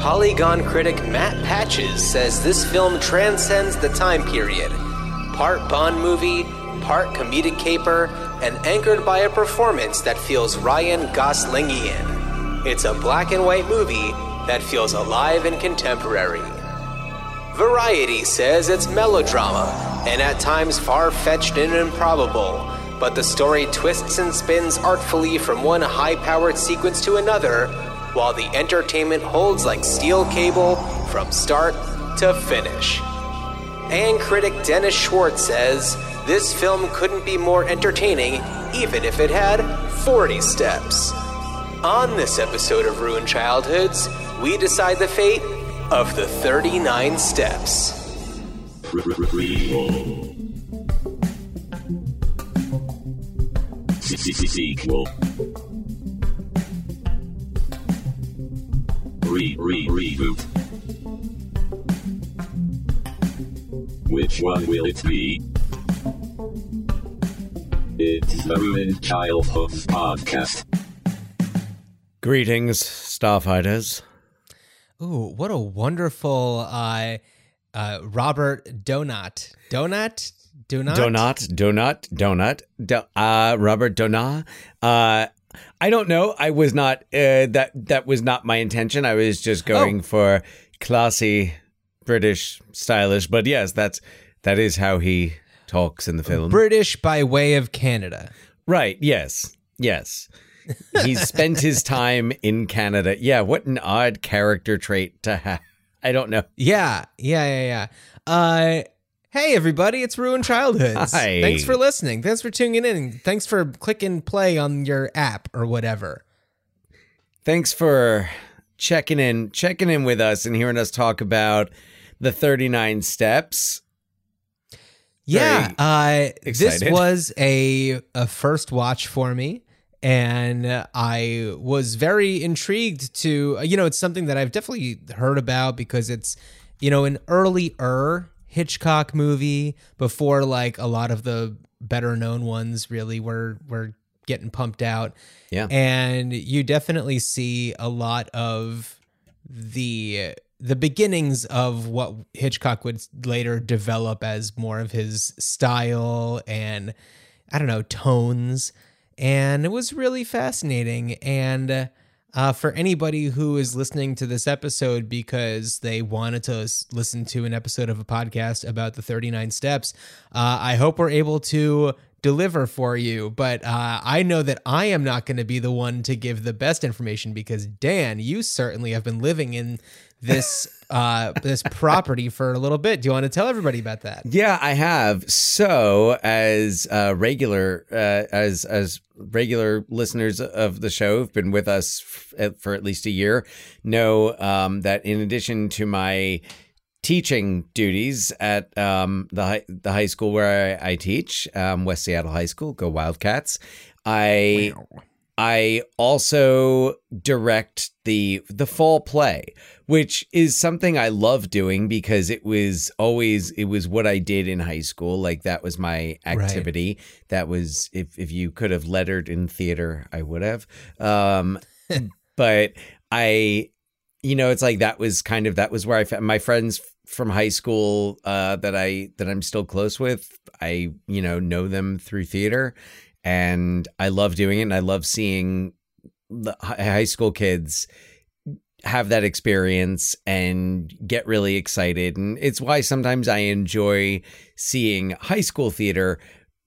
Polygon critic Matt Patches says this film transcends the time period. Part Bond movie, part comedic caper, and anchored by a performance that feels Ryan Goslingian. It's a black and white movie that feels alive and contemporary. Variety says it's melodrama and at times far fetched and improbable, but the story twists and spins artfully from one high powered sequence to another, while the entertainment holds like steel cable from start to finish. And critic Dennis Schwartz says this film couldn't be more entertaining even if it had 40 steps. On this episode of Ruined Childhoods, we decide the fate of the 39 steps. Sequel. Re re reboot. Which one will it be? It's the Ruined Childhoods podcast. Greetings, Starfighters. Ooh, what a wonderful uh, uh, Robert Donat. Donat? Donat? Donut, donut, donut, do, uh, Robert Donat. Uh, I don't know. I was not. Uh, that that was not my intention. I was just going Oh. for classy, British, stylish. But yes, that's that is how he talks in the film. British by way of Canada. right? Yes. Yes. He's spent his time in Canada. Yeah. What an odd character trait to have. I don't know. Yeah, yeah, yeah, yeah. Uh, hey, everybody, it's Ruined Childhoods. Hi. Thanks for listening. Thanks for tuning in. Thanks for clicking play on your app or whatever. Thanks for checking in, checking in with us and hearing us talk about the 39 steps. Yeah, uh, this was a a first watch for me, and I was very intrigued to. You know, it's something that I've definitely heard about because it's you know an earlier Hitchcock movie before like a lot of the better known ones really were were getting pumped out. Yeah. and you definitely see a lot of the the beginnings of what Hitchcock would later develop as more of his style and I don't know tones and it was really fascinating and uh, for anybody who is listening to this episode because they wanted to s- listen to an episode of a podcast about the 39 steps, uh, I hope we're able to deliver for you. But uh, I know that I am not going to be the one to give the best information because Dan, you certainly have been living in this uh, this property for a little bit. Do you want to tell everybody about that? Yeah, I have. So, as uh, regular, uh, as as regular listeners of the show who've been with us f- for at least a year, know um, that in addition to my teaching duties at um, the high, the high school where I, I teach, um, West Seattle High School, go Wildcats, I I also direct the the fall play, which is something I love doing because it was always it was what I did in high school. Like that was my activity. That was if if you could have lettered in theater, I would have. Um, but I, you know, it's like that was kind of that was where I found my friends from high school uh, that I that I'm still close with. I you know know them through theater, and I love doing it. And I love seeing the high school kids have that experience and get really excited. And it's why sometimes I enjoy seeing high school theater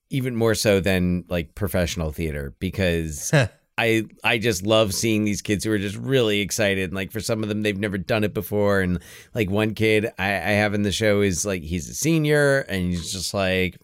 even more so than like professional theater because I I just love seeing these kids who are just really excited. And like for some of them, they've never done it before. And like one kid I, I have in the show is like he's a senior and he's just like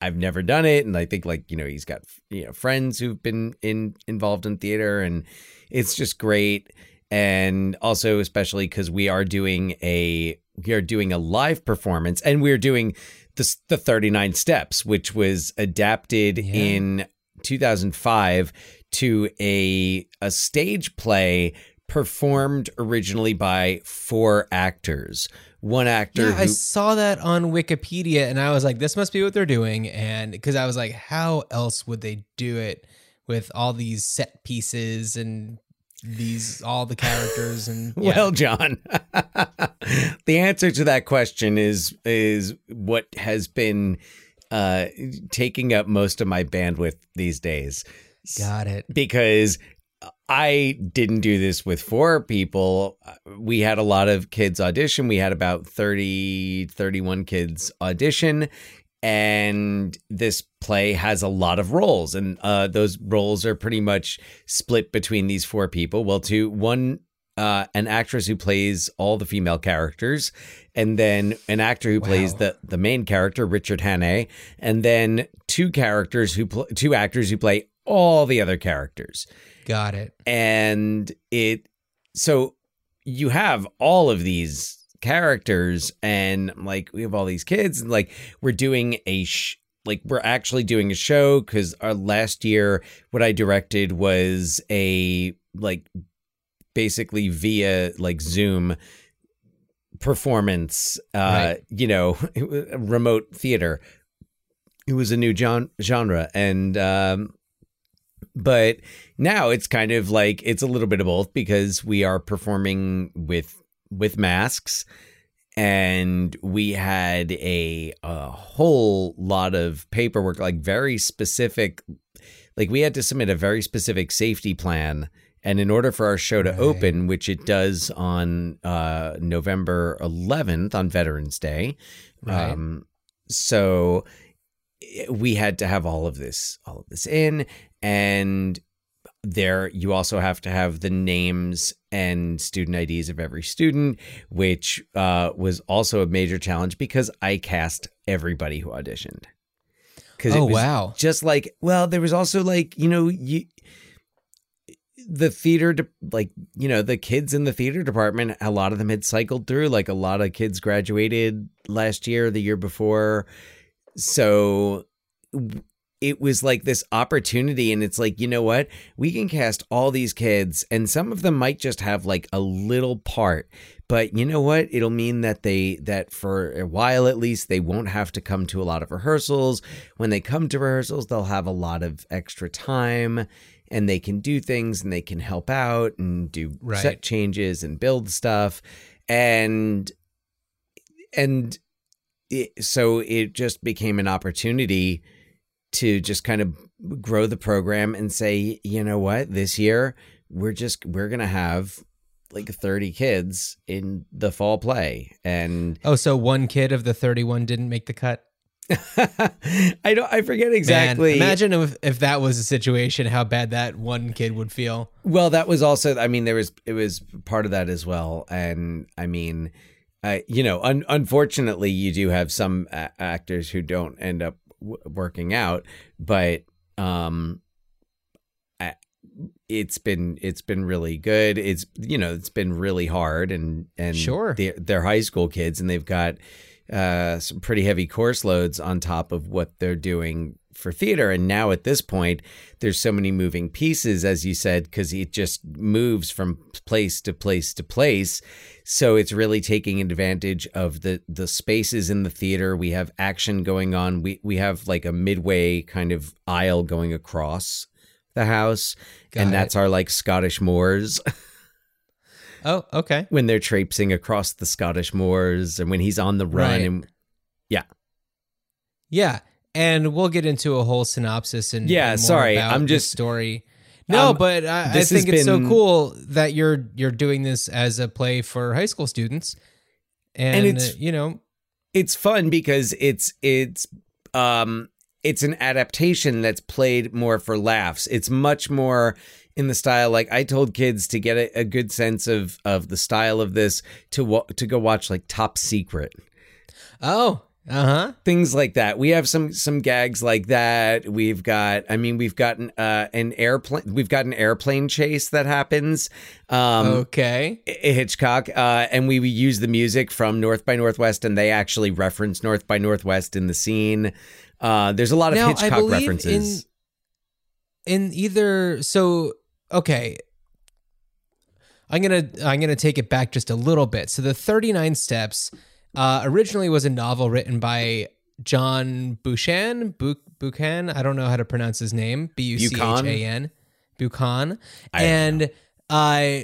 I've never done it. And I think like you know he's got you know friends who've been in involved in theater, and it's just great. And also especially because we are doing a we are doing a live performance, and we're doing the the thirty nine steps, which was adapted Yeah. in 2005 to a a stage play performed originally by four actors. One actor Yeah, I saw that on Wikipedia and I was like, this must be what they're doing. And because I was like, how else would they do it with all these set pieces and these all the characters and yeah. Well, John, the answer to that question is is what has been uh, taking up most of my bandwidth these days. got it. because I didn't do this with four people. We had a lot of kids audition. We had about 30, 31 kids audition. And this play has a lot of roles, and uh, those roles are pretty much split between these four people. Well, two, one, uh, an actress who plays all the female characters, and then an actor who plays the the main character, Richard Hannay, and then two characters who pl- two actors who play all the other characters Got it. and it so you have all of these characters and like we have all these kids and like we're doing a sh- like we're actually doing a show because our last year what i directed was a like basically via like zoom performance uh Right. you know remote theater it was a new gen- genre and um but now it's kind of like it's a little bit of both because we are performing with with masks and we had a a whole lot of paperwork like very specific like we had to submit a very specific safety plan and in order for our show to Right. open which it does on uh November 11th on Veterans Day Right. um so eh, we had to have all of this all of this in and there you also have to have the names and student IDs of every student which uh, was also a major challenge because I cast everybody who auditioned Oh, wow. just like well there was also like you know you the theater de- like you know the kids in the theater department a lot of them had cycled through like a lot of kids graduated last year the year before. So it was like this opportunity and it's like you know what? We can cast all these kids and some of them might just have like a little part but you know what? It'll mean that they that for a while at least they won't have to come to a lot of rehearsals. When they come to rehearsals they'll have a lot of extra time and they can do things and they can help out and do Right. set changes and build stuff and and it, so it just became an opportunity to just kind of grow the program and say you know what this year we're just we're gonna have like 30 kids in the fall play and Oh, so one kid of the 31 didn't make the cut? i don't i forget Man, exactly imagine if, if that was a situation, how bad that one kid would feel. Well, that was also. I mean, there was it was part of that as well, and I mean, uh, you know, un- unfortunately, you do have some a- actors who don't end up w- working out, but um, I- it's been it's been really good. It's you know it's been really hard, and and Sure. they're, they're high school kids, and they've got uh, some pretty heavy course loads on top of what they're doing for theater. And now at this point, there's so many moving pieces, as you said, because it just moves from place to place to place. So it's really taking advantage of the the spaces in the theater. We have action going on. We we have like a midway kind of aisle going across the house, Got and it. that's our like Scottish moors. Oh, okay. when they're traipsing across the Scottish moors and when he's on the run Right. and Yeah. And we'll get into a whole synopsis and Yeah, and sorry, I'm just- story. No, Um, but I, I think it's so cool that you're you're doing this as a play for high school students, and, it's- uh, you know, it's fun because it's it's um it's an adaptation that's played more for laughs. It's much more in the style like I told kids to get a, a good sense of of the style of this to wa- to go watch like Top Secret. oh, uh huh, Things like that. We have some some gags like that. We've got I mean we've gotten uh an airplane we've got an airplane chase that happens. Um okay, Hitchcock, uh, and we use the music from North by Northwest, and they actually reference North by Northwest in the scene. Uh, there's a lot of Now, Hitchcock references. in either so okay. I'm gonna I'm gonna take it back just a little bit. So the 39 Steps uh, originally was a novel written by John Buchan. Bu- Buchan. I don't know how to pronounce his name. B U C H A N. Buchan. And uh,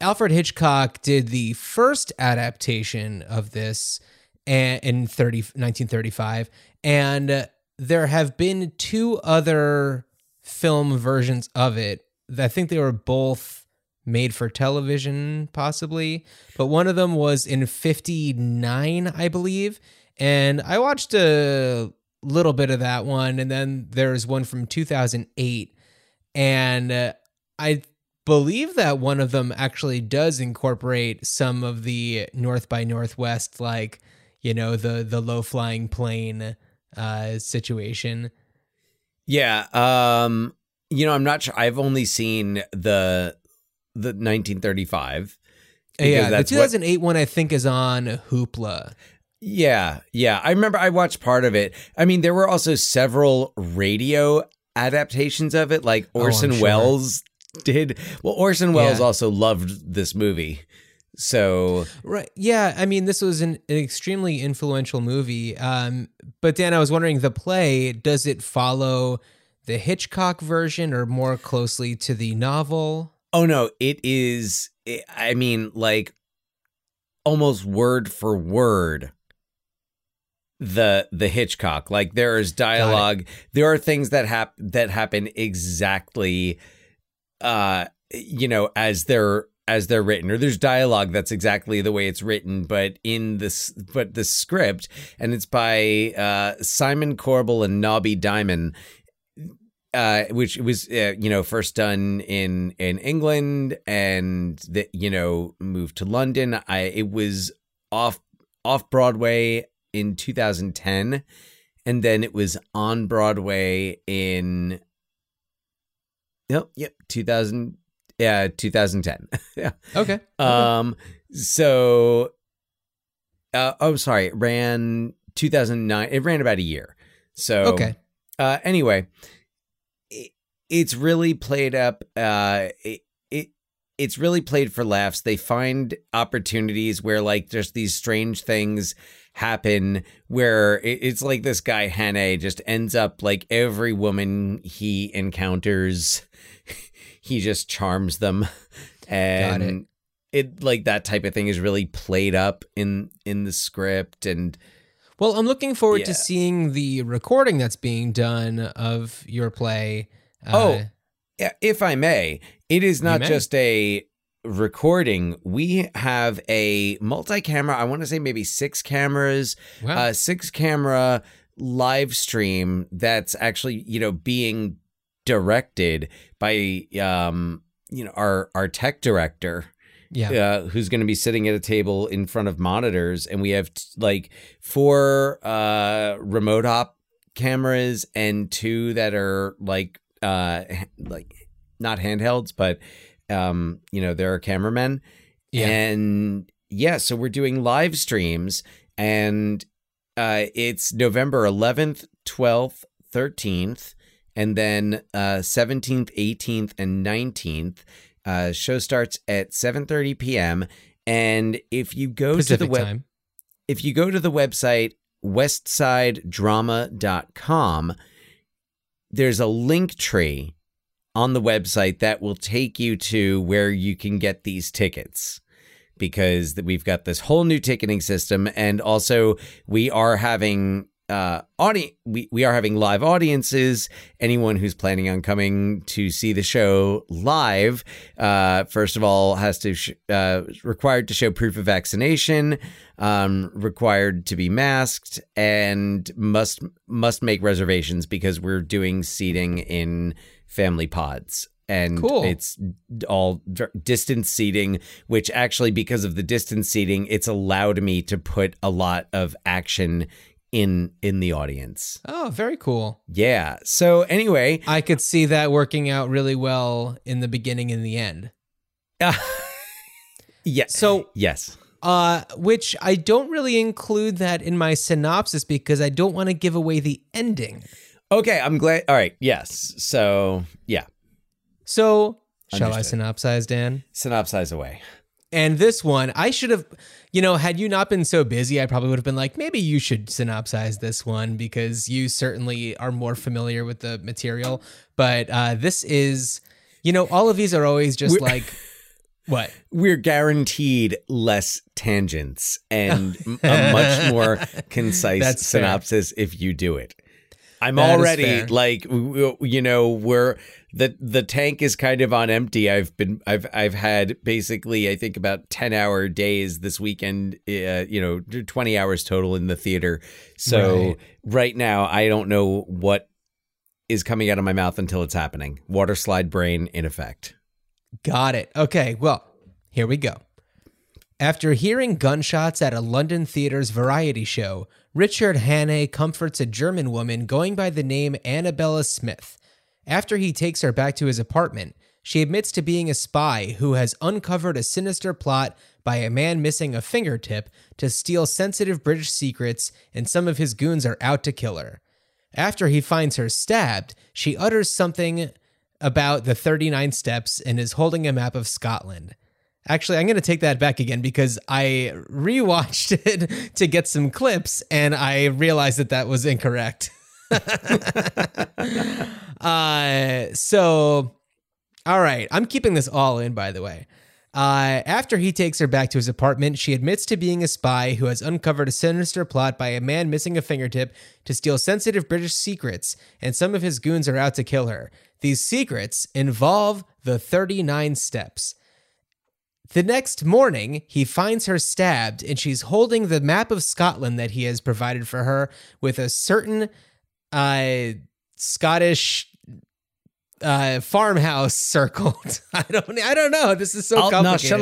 Alfred Hitchcock did the first adaptation of this in 30, 1935, and there have been two other film versions of it. I think they were both made for television, possibly, but one of them was in 59, I believe. And I watched a little bit of that one, and then there's one from 2008. And uh, I believe that one of them actually does incorporate some of the North by Northwest, like, you know, the, the low flying plane uh, situation. Yeah. Um, you know, I'm not sure. I've only seen the the 1935. because yeah, the that's what- 2008 one I think is on Hoopla. Yeah, yeah. I remember I watched part of it. I mean, there were also several radio adaptations of it, like Oh, Orson sure. Welles did. Well, Orson Welles Yeah. also loved this movie. So, Right. Yeah. I mean, this was an, an extremely influential movie. Um, but Dan, I was wondering the play, does it follow the Hitchcock version or more closely to the novel? oh no, it is, I mean, like almost word for word the the Hitchcock. Like there is dialogue. There are things that hap- that happen exactly uh you know as they're as they're written or there's dialogue that's exactly the way it's written but in this but the script and it's by uh Simon Corble and Nobby Dimon uh, which was uh, you know first done in in England and that you know moved to London. I it was off off Broadway in 2010, and then it was on Broadway in yep yep 2000 yeah 2010 yeah Okay. um so uh oh sorry it ran 2009 it ran about a year so okay. uh, anyway, it's really played up. Uh, it, it it's really played for laughs. They find opportunities where like just these strange things happen. Where it, it's like this guy Hannay just ends up like every woman he encounters, he just charms them, and it like that type of thing is really played up in in the script and. Well, I'm looking forward to seeing the recording that's being done of your play. Uh, Oh, if I may, it is not may. just a recording. We have a multi-camera. I want to say maybe six cameras, wow. uh, six camera live stream that's actually you know being directed by um you know our our tech director yeah. uh, who's going to be sitting at a table in front of monitors, and we have t- like four uh, remote op cameras and two that are like uh, like not handhelds, but um, you know there are cameramen, Yeah. and yeah, so we're doing live streams, and uh, it's November 11th, 12th, 13th, and then uh, 17th, 18th, and 19th. Uh, show starts at 7:30 p.m. And if you go Pacific to the web, time. if you go to the website westsidedrama.com, there's a link tree on the website that will take you to where you can get these tickets because we've got this whole new ticketing system and also we are having uh audi- we, we are having live audiences anyone who's planning on coming to see the show live uh first of all has to sh- uh required to show proof of vaccination um required to be masked and must must make reservations because we're doing seating in family pods and Cool. it's all distance seating which actually because of the distance seating it's allowed me to put a lot of action in in the audience Oh, very cool. yeah so anyway I could see that working out really well in the beginning and the end. Uh, yes So, yes uh, which I don't really include that in my synopsis because I don't want to give away the ending. okay i'm glad all right yes so yeah So, shall I Understood. synopsize, Dan? synopsize away And this one, I should have, you know, had you not been so busy, I probably would have been like, maybe you should synopsize this one because you certainly are more familiar with the material. But uh, this is, You know, all of these are always just We're- like what? We're guaranteed less tangents and a much more concise synopsis if you do it. I'm That already like you know we're the the tank is kind of on empty. I've been I've I've had basically I think about 10 hour days this weekend uh, you know 20 hours total in the theater. So Right. right now I don't know what is coming out of my mouth until it's happening. Water slide brain in effect. Got it. Okay, well, here we go. After hearing gunshots at a London theater's variety show, Richard Hannay comforts a German woman going by the name Annabella Smith. After he takes her back to his apartment, she admits to being a spy who has uncovered a sinister plot by a man missing a fingertip to steal sensitive British secrets, and some of his goons are out to kill her. After he finds her stabbed, she utters something about the 39 steps and is holding a map of Scotland. Actually, I'm going to take that back again because I rewatched it to get some clips and I realized that that was incorrect. uh, so, all right. I'm keeping this all in, by the way. Uh, after he takes her back to his apartment, she admits to being a spy who has uncovered a sinister plot by a man missing a fingertip to steal sensitive British secrets, and some of his goons are out to kill her. These secrets involve the 39 steps. The next morning, he finds her stabbed, and she's holding the map of Scotland that he has provided for her with a certain uh, Scottish uh, farmhouse circled. I don't, I don't know. This is so Alt complicated.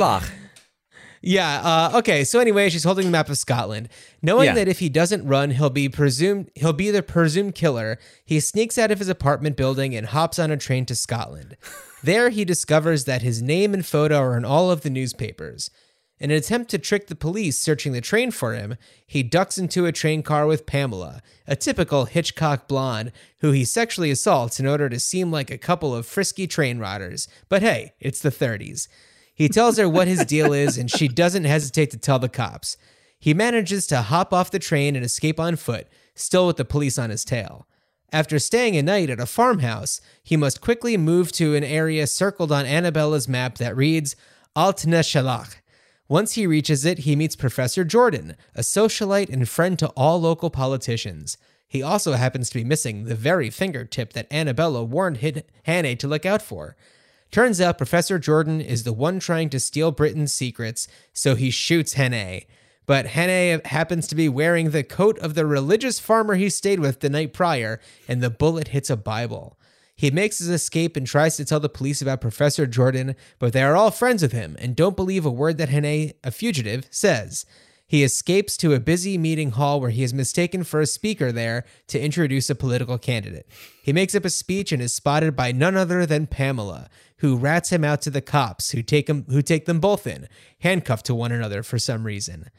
Yeah. Uh, okay. So anyway, she's holding the map of Scotland, knowing Yeah. that if he doesn't run, he'll be presumed he'll be the presumed killer. He sneaks out of his apartment building and hops on a train to Scotland. There, he discovers that his name and photo are in all of the newspapers. In an attempt to trick the police searching the train for him, he ducks into a train car with Pamela, a typical Hitchcock blonde who he sexually assaults in order to seem like a couple of frisky train riders. But hey, it's the 30s. He tells her what his deal is, and she doesn't hesitate to tell the cops. He manages to hop off the train and escape on foot, still with the police on his tail. After staying a night at a farmhouse, he must quickly move to an area circled on Annabella's map that reads Altneshalach. Once he reaches it, he meets Professor Jordan, a socialite and friend to all local politicians. He also happens to be missing the very fingertip that Annabella warned Hid- Hannay to look out for. Turns out Professor Jordan is the one trying to steal Britain's secrets, so he shoots Hannay. But Hannay happens to be wearing the coat of the religious farmer he stayed with the night prior, and the bullet hits a Bible. He makes his escape and tries to tell the police about Professor Jordan, but they are all friends with him and don't believe a word that Hannay, a fugitive, says. He escapes to a busy meeting hall where he is mistaken for a speaker there to introduce a political candidate. He makes up a speech and is spotted by none other than Pamela, who rats him out to the cops, who take him who take them both in, handcuffed to one another for some reason.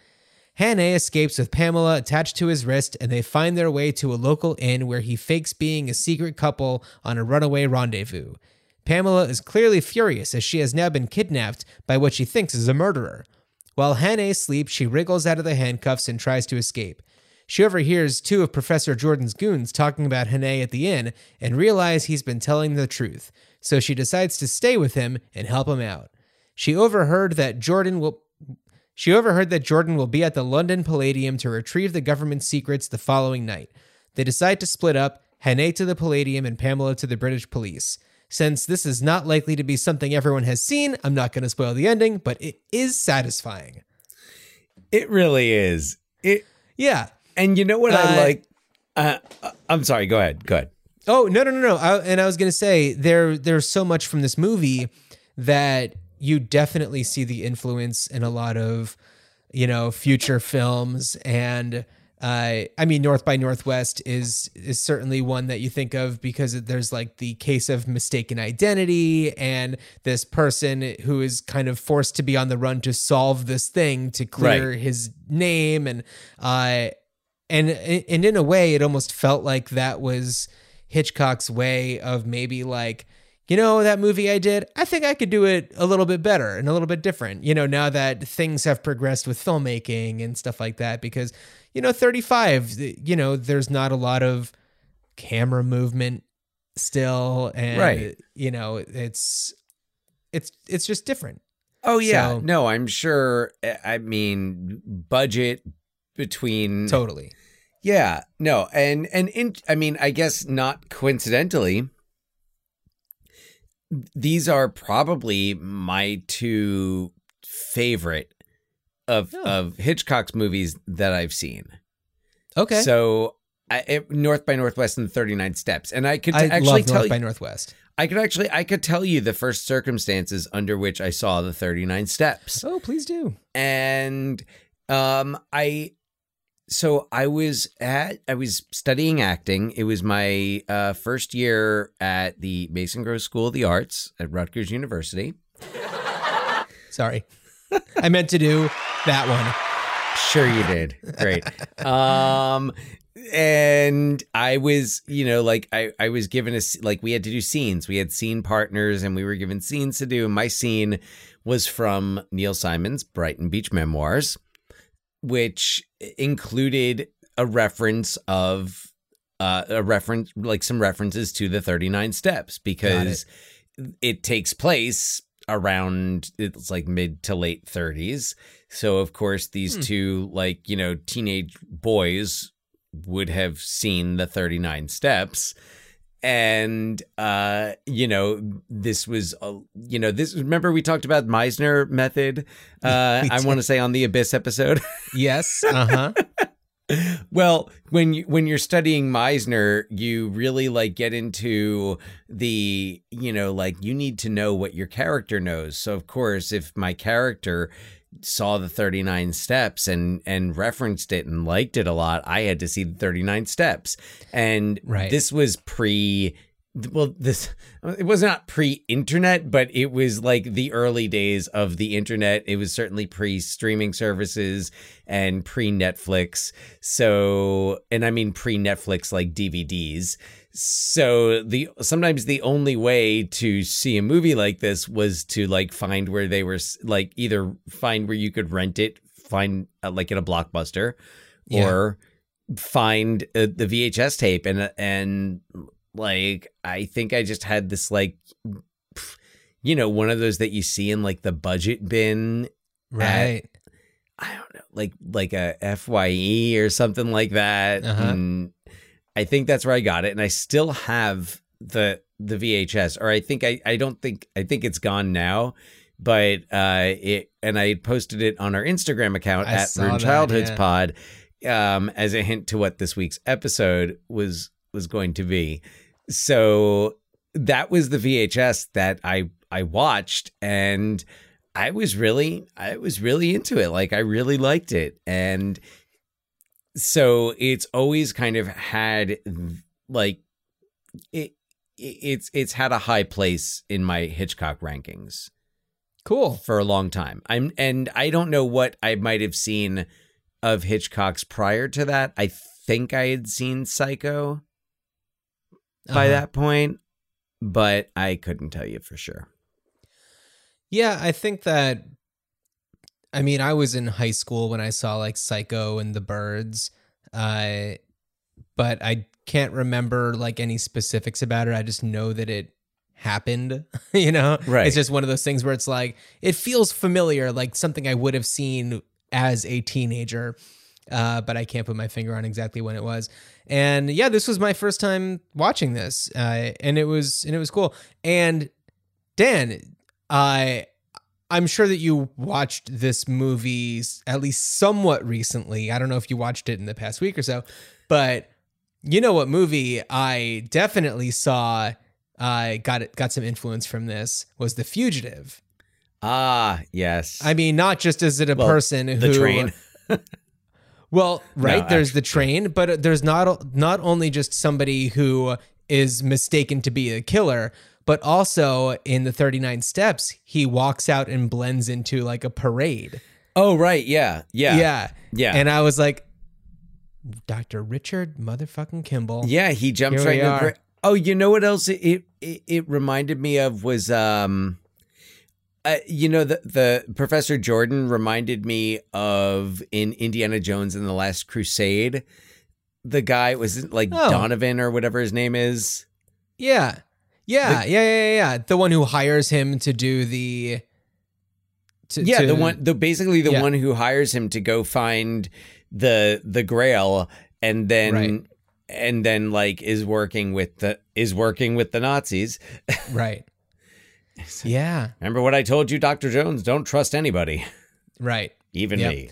Hannay escapes with Pamela attached to his wrist, and they find their way to a local inn where he fakes being a secret couple on a runaway rendezvous. Pamela is clearly furious as she has now been kidnapped by what she thinks is a murderer. While Hannay sleeps, she wriggles out of the handcuffs and tries to escape. She overhears two of Professor Jordan's goons talking about Hannay at the inn and realizes he's been telling the truth, so she decides to stay with him and help him out. She overheard that Jordan will she overheard that Jordan will be at the London Palladium to retrieve the government's secrets the following night. They decide to split up, Hannay to the Palladium and Pamela to the British police. Since this is not likely to be something everyone has seen, I'm not going to spoil the ending, but it is satisfying. It really is. It Yeah. and you know what Uh, I like. Uh, uh, I'm sorry. Go ahead. Go ahead. Oh no no no no! I, and I was gonna say there there's so much from this movie that you definitely see the influence in a lot of you know future films and uh, I mean North by Northwest is is certainly one that you think of because there's like the case of mistaken identity and this person who is kind of forced to be on the run to solve this thing to clear Right. his name and uh and and in a way it almost felt like that was Hitchcock's way of maybe like you know that movie I did I think I could do it a little bit better and a little bit different you know now that things have progressed with filmmaking and stuff like that because you know 35 you know there's not a lot of camera movement still and Right. you know it's it's it's just different. Oh yeah, So- no, I'm sure. eh, I mean, budget between Totally. Yeah, no, and and in, I mean, I guess not coincidentally, these are probably my two favorite of Oh. of Hitchcock's movies that I've seen. Okay. So, I, it, North by Northwest and Thirty Nine Steps, and I could I actually love tell North you, by Northwest. I could actually I could tell you the first circumstances under which I saw the Thirty Nine Steps Oh, please do. and um i so i was at i was studying acting. It was my uh first year at the mason gross school of the arts at rutgers university. Sorry. I meant to do that one. sure you did. Great. Um and i was you know like i i was given a like we had to do scenes. We had scene partners and we were given scenes to do. And my scene was from neil simon's brighton beach memoirs which included a reference of uh, a reference like some references to the 39 steps because it. takes place around it's like mid to late 30s so of course these Hmm. two like you know teenage boys would have seen the 39 steps and uh you know this was uh, you know this remember we talked about meisner method uh i want to say on the abyss episode Yes. Uh huh. well, when you when you're studying Meisner, you really like get into the, you know, like you need to know what your character knows. So of course, if my character saw the 39 steps and and referenced it and liked it a lot, I had to see the 39 steps. And Right. this was pre well this it was not pre-internet but it was like the early days of the internet it was certainly pre-streaming services and pre-netflix so and i mean pre-netflix like dvds so the sometimes the only way to see a movie like this was to like find where they were like either find where you could rent it find uh, like in a blockbuster Yeah. or find uh, the VHS tape and and like I think I just had this like you know one of those that you see in like the budget bin Right. I don't know like like a FYE or something like that Uh-huh. and I think that's where I got it and I still have the the VHS or I think I I don't think I think it's gone now but uh it and I posted it on our Instagram account I at that, Childhoods yeah. Pod um as a hint to what this week's episode was was going to be. So that was the VHS that I I watched and I was really I was really into it. Like I really liked it and so it's always kind of had like it it's it's had a high place in my Hitchcock rankings Cool. for a long time. I'm and I don't know what I might have seen of Hitchcock's prior to that. I think I had seen Psycho by Uh-huh. that point, but I couldn't tell you for sure. Yeah, I think that. I mean, I was in high school when I saw like Psycho and the Birds, uh, but I can't remember like any specifics about it. I just know that it happened. you know, Right. It's just one of those things where it's like it feels familiar, like something I would have seen as a teenager, uh, but I can't put my finger on exactly when it was. And yeah, this was my first time watching this, uh, and it was and it was cool. And Dan, I I'm sure that you watched this movie at least somewhat recently. I don't know if you watched it in the past week or so, but you know what movie I definitely saw I got it got some influence from this was The Fugitive. Ah, yes. I mean, not just is it a Well, person the who train. Well, right, No, there's the train, but there's not not only just somebody who is mistaken to be a killer, but also in the 39 steps, he walks out and blends into like a parade. Oh, right. Yeah. Yeah. Yeah. Yeah. And I was like, Dr. Richard motherfucking Kimball. Yeah, he jumps Here right we into are. the Oh, you know what else it, it it reminded me of was um uh, you know the the Professor Jordan reminded me of in Indiana Jones and the Last Crusade. The guy was like Oh. Donovan or whatever his name is. Yeah. Yeah, yeah, yeah, yeah, yeah. The one who hires him to do the. To, yeah, to- the one, the basically the Yeah. one who hires him to go find the the Grail, and then Right. and then like is working with the is working with the Nazis. Right. Yeah. Remember what I told you, Doctor Jones? Don't trust anybody, Right. even Yep. me.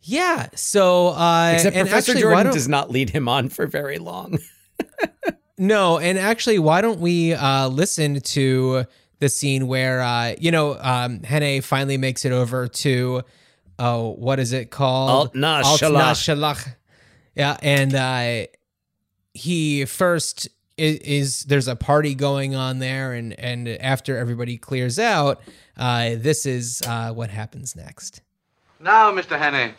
Yeah. So, uh, Except Professor actually, Jordan does not lead him on for very long. No, and actually, why don't we uh, listen to the scene where uh, you know um, Hene finally makes it over to oh, what is it called? Alt-Na Alt-Na Shalach. Shalach. Yeah, and uh, he first is, is there's a party going on there, and and after everybody clears out, uh, this is uh, what happens next. Now, Mr. Hannay,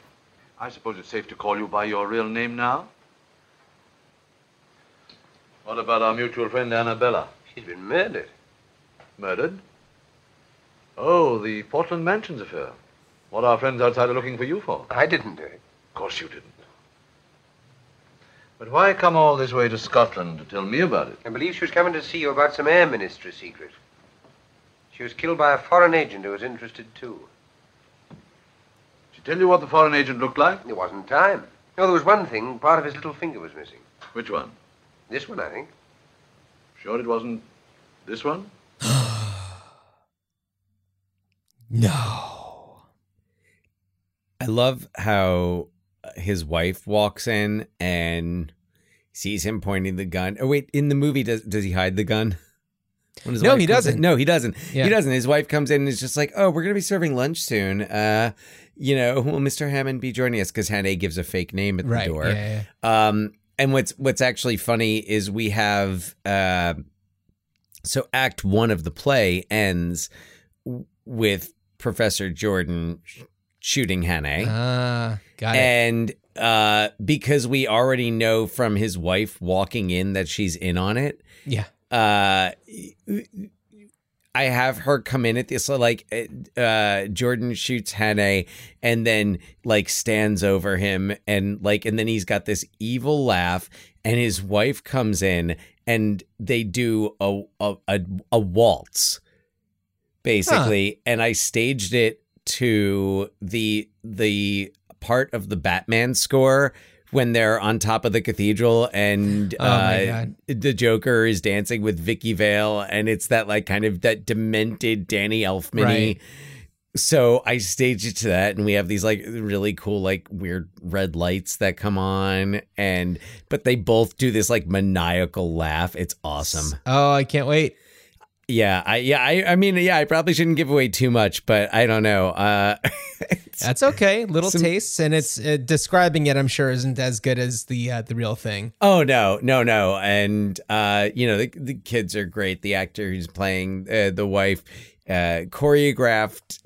I suppose it's safe to call you by your real name now? What about our mutual friend Annabella? She's been murdered. Murdered? Oh, the Portland Mansions affair. What our friends outside are looking for you for? I didn't do it. Of course you didn't. But why come all this way to Scotland to tell me about it? I believe she was coming to see you about some air ministry secret. She was killed by a foreign agent who was interested too. Did she tell you what the foreign agent looked like? There wasn't time. No, there was one thing. Part of his little finger was missing. Which one? This one, I think. Sure it wasn't this one? No. I love how his wife walks in and sees him pointing the gun. Oh wait, in the movie does does he hide the gun? No, he doesn't. in- No, he doesn't. Yeah. He doesn't. His wife comes in and is just like, "Oh, we're gonna be serving lunch soon. Uh, you know, will Mr. Hammond be joining us?" Because Hannay gives a fake name at the Right. door. Yeah, yeah. Um, and what's what's actually funny is we have uh, so Act One of the play ends with Professor Jordan sh- shooting Hannay. Ah, got it. And uh, because we already know from his wife walking in that she's in on it, yeah. uh, I have her come in at this so like uh, Jordan shoots Hannay and then like stands over him and like and then he's got this evil laugh and his wife comes in and they do a a a, a waltz basically. And I staged it to the the part of the Batman score when they're on top of the cathedral and Oh uh, the Joker is dancing with Vicki Vale and it's that like kind of that demented Danny Elfman Right. so I staged it to that and we have these like really cool like weird red lights that come on and but they both do this like maniacal laugh it's awesome Oh, I can't wait. Yeah I yeah I I mean yeah I probably shouldn't give away too much but I don't know uh That's okay. Little Some- tastes, and it's uh, describing it. I'm sure isn't as good as the uh, the real thing. Oh no, no, no, and uh, you know the the kids are great. The actor who's playing uh, the wife uh, choreographed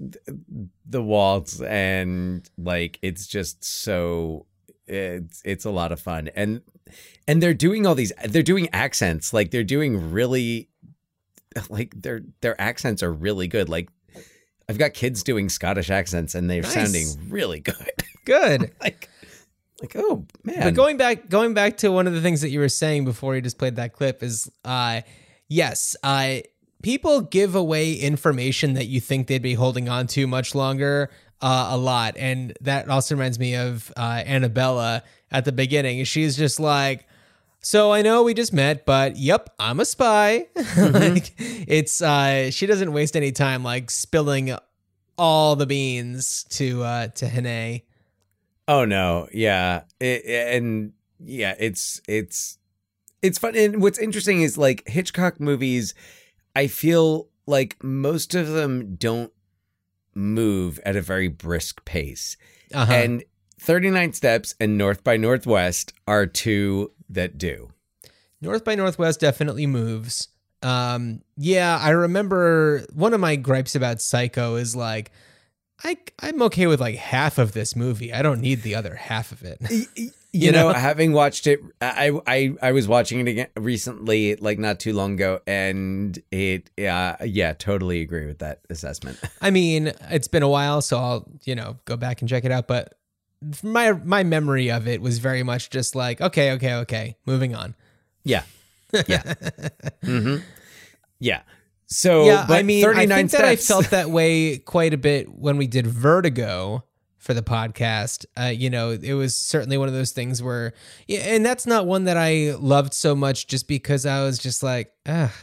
the waltz, and like it's just so it's it's a lot of fun, and and they're doing all these they're doing accents like they're doing really like their their accents are really good. Like I've got kids doing Scottish accents, and they're Nice. sounding really good. Good. like like oh man, But going back, going back to one of the things that you were saying before you just played that clip is, uh, yes, uh, people give away information that you think they'd be holding on to much longer. Uh, a lot, and that also reminds me of uh, Annabella at the beginning. She's just like, "So I know we just met, but yep, I'm a spy." like, it's uh, she doesn't waste any time like spilling all the beans to uh, to Hene. Oh no, yeah, it, and yeah, it's it's it's fun. And what's interesting is like Hitchcock movies. I feel like most of them don't move at a very brisk pace, Uh-huh. and Thirty Nine Steps and North by Northwest are two that do. North by Northwest definitely moves. Um, yeah, I remember one of my gripes about Psycho is like, I I'm okay with like half of this movie. I don't need the other half of it. You, know, having watched it, I, I I was watching it again recently, like not too long ago, and it, yeah, yeah, totally agree with that assessment. I mean, it's been a while, so I'll you know go back and check it out. But my my memory of it was very much just like, okay, okay, okay, moving on. Yeah. Yeah. hmm Yeah. So, yeah, I mean, 39 I think that I felt that way quite a bit when we did Vertigo for the podcast. Uh, you know, it was certainly one of those things where, yeah, and that's not one that I loved so much just because I was just like, ah.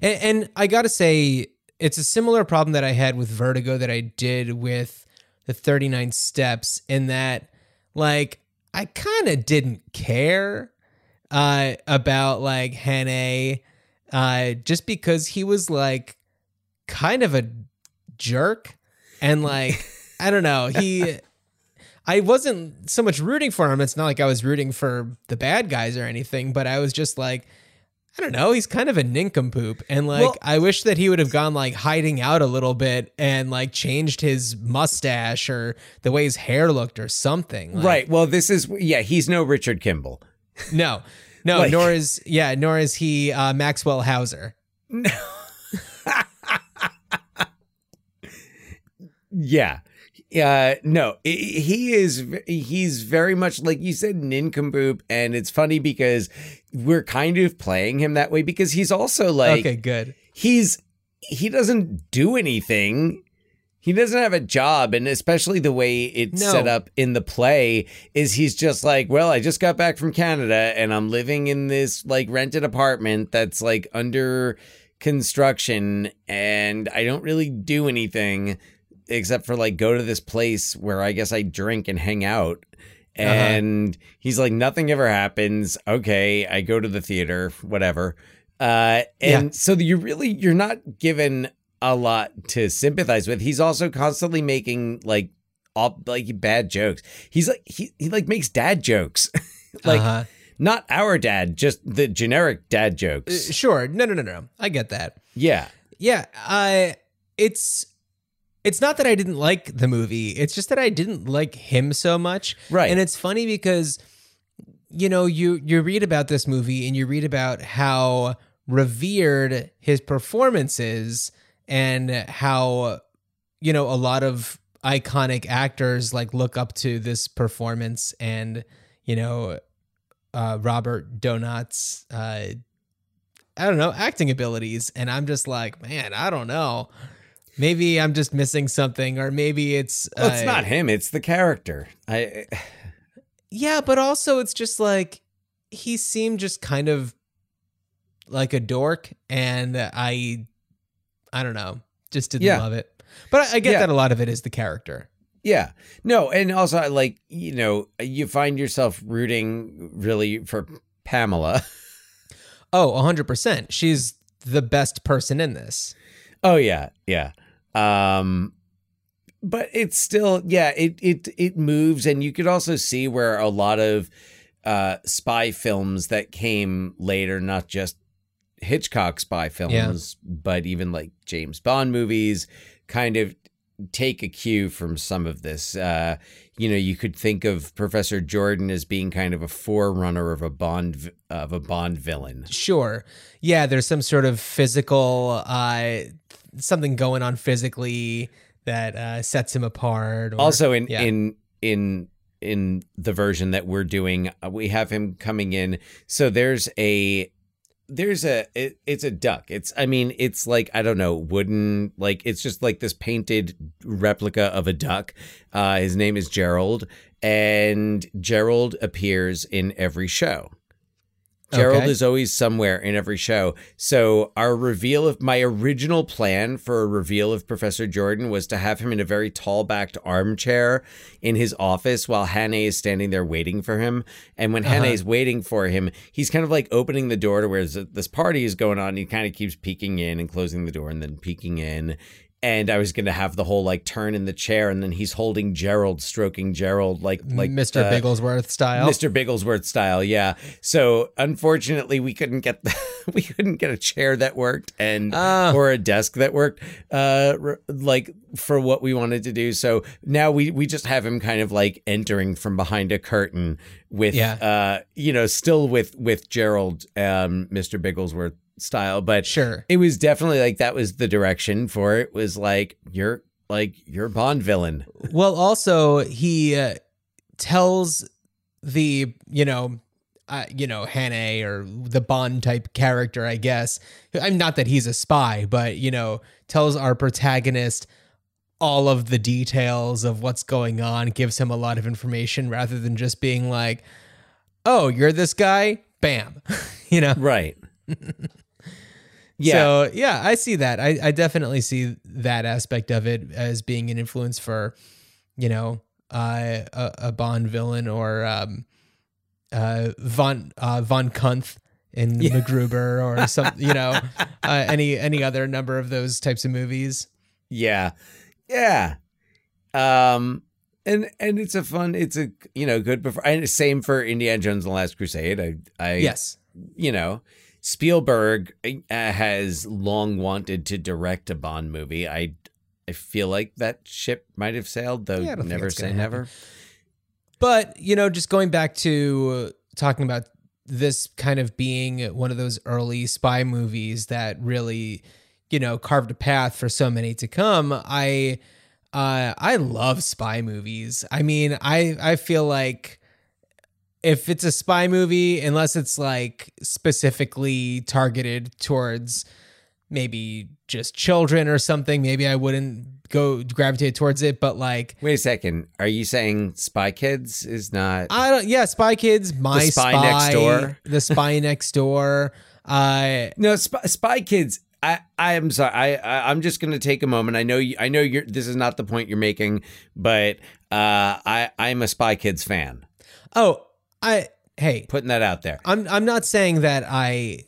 And, and I got to say, it's a similar problem that I had with Vertigo that I did with the 39 Steps in that, like, I kind of didn't care uh, about like Hannay uh, just because he was like kind of a jerk and like I don't know he. I wasn't so much rooting for him. It's not like I was rooting for the bad guys or anything, but I was just like, I don't know. He's kind of a nincompoop, and like Well- I wish that he would have gone like hiding out a little bit and like changed his mustache or the way his hair looked or something. Like, right. Well, this is, yeah, he's no Richard Kimball. No, no. Like- nor is yeah. Nor is he uh, Maxwell Hauser. No. yeah. Uh, no, he is, he's very much like you said, nincompoop. And it's funny because we're kind of playing him that way because he's also like, okay, good. he's, he doesn't do anything. He doesn't have a job, and especially the way it's No. set up in the play is he's just like, well, I just got back from Canada and I'm living in this like rented apartment that's like under construction and I don't really do anything except for like go to this place where I guess I drink and hang out. And he's like, nothing ever happens. Okay, I go to the theater, whatever. Uh, and Yeah. so you really you're not given a lot to sympathize with. He's also constantly making like all like bad jokes. He's like he he like makes dad jokes. like Uh-huh. not our dad, just the generic dad jokes. Uh, sure. No, no, no, no. I get that. yeah. Yeah. Uh, it's it's not that I didn't like the movie. It's just that I didn't like him so much. Right. And it's funny because you know you you read about this movie and you read about how revered his performance is and how you know a lot of iconic actors like look up to this performance and you know uh Robert Donat's uh I don't know, acting abilities. And I'm just like, man, I don't know. Maybe I'm just missing something, or maybe it's Well, it's uh, not him, it's the character. I Yeah, but also it's just like he seemed just kind of like a dork, and I, I don't know, just didn't Yeah. love it. But I, I get Yeah. that a lot of it is the character. Yeah. No, and also like, you know, you find yourself rooting really for Pamela. Oh, 100%. She's the best person in this. Oh yeah, yeah. Um but it's still yeah, it it it moves and you could also see where a lot of uh spy films that came later, not just Hitchcock spy films, but even like James Bond movies kind of take a cue from some of this. Uh you know, you could think of Professor Jordan as being kind of a forerunner of a Bond of a Bond villain. Sure. Yeah, there's some sort of physical, uh, something going on physically that uh, sets him apart. Or, also in yeah. in in in the version that we're doing uh, we have him coming in so there's a there's a it, it's a duck it's i mean it's like i don't know wooden like it's just like this painted replica of a duck uh his name is gerald and gerald appears in every show Gerald Okay. is always somewhere in every show. So our reveal of my original plan for a reveal of Professor Jordan was to have him in a very tall backed armchair in his office while Hannay is standing there waiting for him. And when Hannay uh-huh. is waiting for him, he's kind of like opening the door to where this party is going on. He kind of keeps peeking in and closing the door and then peeking in. And I was going to have the whole like turn in the chair and then he's holding Gerald, stroking Gerald like like Mr. uh, Bigglesworth style. Mr. Bigglesworth style, yeah. So unfortunately, we couldn't get the, we couldn't get a chair that worked and Ah. or a desk that worked, uh, r- like for what we wanted to do. So now we we just have him kind of like entering from behind a curtain with, Yeah. uh, you know, still with with Gerald, um, Mr. Bigglesworth style, but Sure. it was definitely like that was the direction for it. Was like you're like you're Bond villain. Well, also he uh, tells the you know uh, you know, Hannay or the Bond type character, I guess. I'm not that he's a spy, but you know, tells our protagonist all of the details of what's going on, gives him a lot of information rather than just being like, "Oh, you're this guy." Bam. you know. Right. Yeah. So yeah, I see that. I, I definitely see that aspect of it as being an influence for, you know, uh, a, a Bond villain or um, uh, Von uh, Von Cunth in MacGruber or some, you know, uh, any any other number of those types of movies. Yeah. Yeah. Um and and it's a fun it's a you know good before and same for Indiana Jones and the Last Crusade. I I Yes. you know Spielberg uh, has long wanted to direct a Bond movie. I I feel like that ship might have sailed, though Yeah, I don't think never say happen. never. But, you know, just going back to talking about this kind of being one of those early spy movies that really, you know, carved a path for so many to come, I uh I love spy movies. I mean, I I feel like if it's a spy movie, unless it's like specifically targeted towards maybe just children or something, maybe I wouldn't go gravitate towards it. But like Wait a second. Are you saying Spy Kids is not I don't. Yeah, Spy Kids, My Spy Spy, Next Door. the Spy Next Door. Uh, No, Spy, Spy Kids. I, I am sorry. I, I I'm just gonna take a moment. I know you. I know you're. This is not the point you're making, but uh, I I'm a Spy Kids fan. oh, I hey, Putting that out there. I'm I'm not saying that I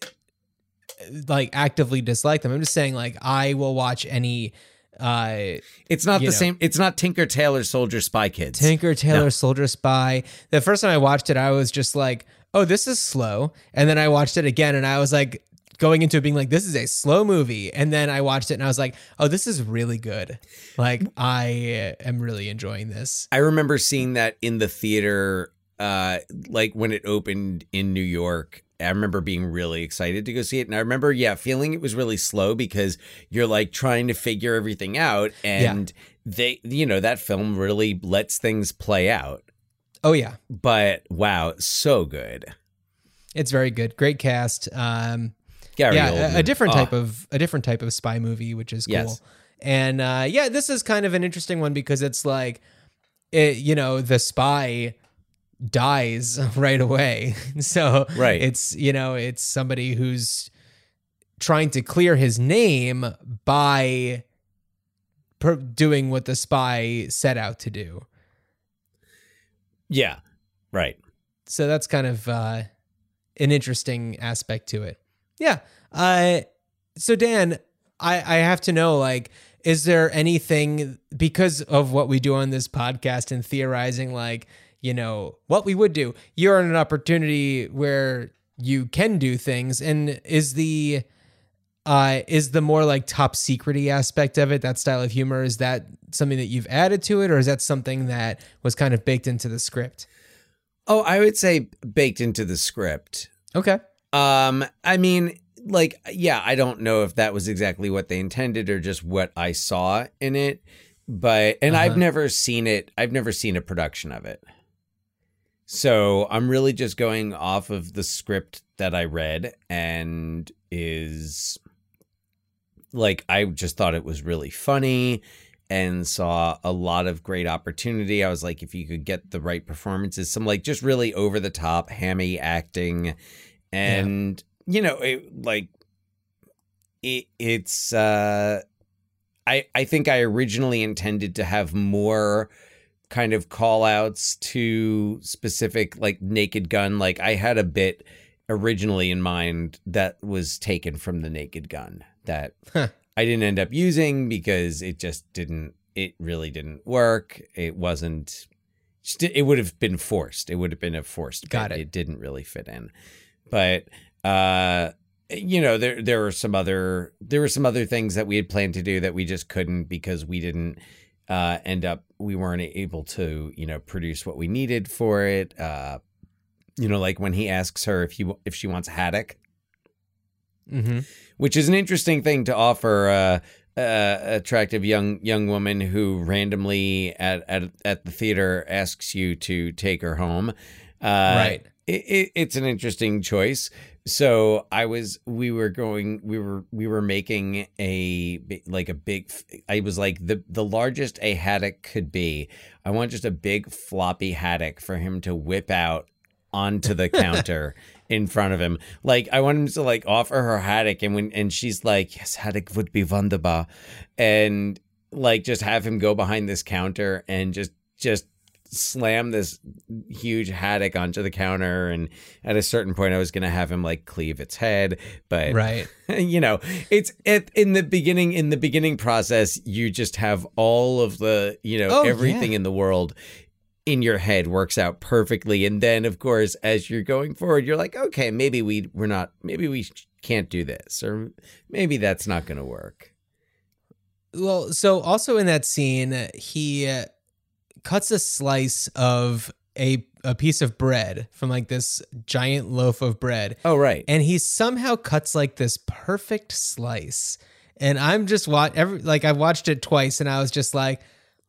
like actively dislike them. I'm just saying like I will watch any uh It's not the know. same. It's not Tinker Tailor Soldier Spy Kids. Tinker Tailor No. Soldier Spy. The first time I watched it, I was just like, "Oh, this is slow," and then I watched it again, and I was like. Going into it being like, this is a slow movie. And then I watched it and I was like, oh, this is really good. Like, I am really enjoying this. I remember seeing that in the theater, uh, like when it opened in New York. I remember being really excited to go see it, and I remember, yeah, feeling it was really slow because you're like trying to figure everything out, and they, you know, that film really lets things play out. Oh, yeah. But wow, so good. It's very good. Great cast. Um, Gary yeah, a, a different type of a different type of spy movie, which is cool. Yes. And uh, yeah, this is kind of an interesting one because it's like, it, you know, the spy dies right away. so Right. it's you know it's somebody who's trying to clear his name by per- doing what the spy set out to do. yeah, right. so that's kind of uh, an interesting aspect to it. Yeah. Uh, so Dan, I I have to know like, is there anything because of what we do on this podcast and theorizing like you know what we would do? You're in an opportunity where you can do things, and is the uh, is the more like top secrety aspect of it that style of humor is that something that you've added to it or is that something that was kind of baked into the script Oh, I would say baked into the script. okay Um, I mean, like, yeah, I don't know if that was exactly what they intended or just what I saw in it, but and I've Uh-huh. never seen it. I've never seen a production of it. So I'm really just going off of the script that I read and is like I just thought it was really funny and saw a lot of great opportunity. I was like, if you could get the right performances, some like just really over the top, hammy acting, and you know, it, like it, it's. uh I I think I originally intended to have more kind of call outs to specific like naked gun. Like i had a bit originally in mind that was taken from the naked gun that Huh. i didn't end up using because it just didn't it really didn't work. It wasn't it would have been forced. It would have been a forced Got it. it didn't really fit in. But uh you know there there were some other there were some other things that we had planned to do that we just couldn't because we didn't uh end up we weren't able to you know produce what we needed for it uh you know like when he asks her if he if she wants a haddock mm-hmm. which is an interesting thing to offer uh, uh, attractive young young woman who randomly at, at at the theater asks you to take her home. Uh, Right. It, it, it's an interesting choice. So I was, we were going, we were, we were making a like a big. I was like the the largest a haddock could be. I want just a big floppy haddock for him to whip out onto the counter in front of him. Like I want him to like offer her haddock, and when and she's like, "Yes, haddock would be wunderbar," and like just have him go behind this counter and just just slam this huge haddock onto the counter and at a certain point i was going to have him like cleave its head but Right. you know it's it, in the beginning in the beginning process you just have all of the you know Oh, everything yeah. in the world in your head works out perfectly and then of course as you're going forward you're like okay maybe we we're not maybe we can't do this or maybe that's not going to work Well, so also in that scene, he uh, cuts a slice of a a piece of bread from like this giant loaf of bread, oh right and he somehow cuts like this perfect slice. And I'm just wa- every like I watched it twice, and I was just like,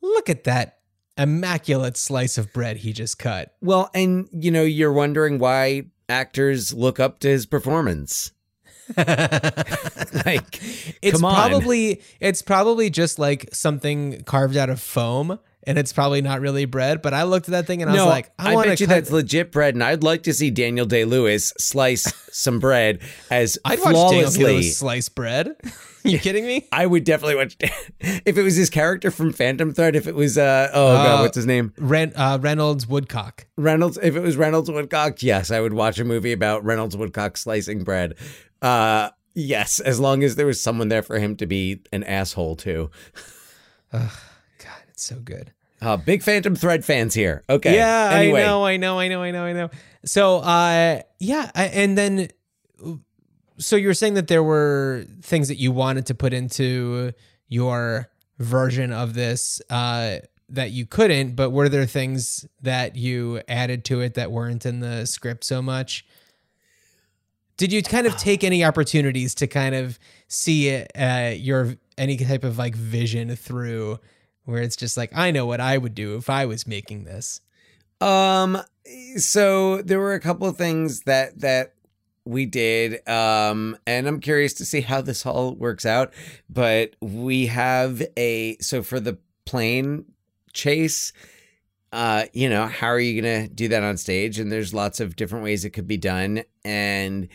look at that immaculate slice of bread he just cut. Well, and you know, you're wondering why actors look up to his performance. like, It's probably it's probably just like something carved out of foam, and it's probably not really bread. But I looked at that thing and I no, was like, I, I, want bet you that's legit bread, and I'd like to see Daniel Day Lewis slice some bread as I'd flawlessly. Slice bread. you kidding me? I would definitely watch if it was his character from Phantom Thread. If it was uh oh god, Uh, what's his name? Ren, uh, Reynolds Woodcock. Reynolds. If it was Reynolds Woodcock, yes, I would watch a movie about Reynolds Woodcock slicing bread. Uh, yes, as long as there was someone there for him to be an asshole to. It's so good. Uh, big Phantom Thread fans here. Okay. Yeah, Anyway, I know, I know, I know, I know, I know. So, uh, yeah, I, and then, so you were saying that there were things that you wanted to put into your version of this uh, that you couldn't, but were there things that you added to it that weren't in the script so much? Did you kind of take any opportunities to kind of see it, uh, your any type of like vision through where it's just like I know what I would do if I was making this. Um, so there were a couple of things that that we did, um, and I'm curious to see how this all works out. But we have a so for the plane chase. Uh, you know, how are you gonna do that on stage? And there's lots of different ways it could be done. And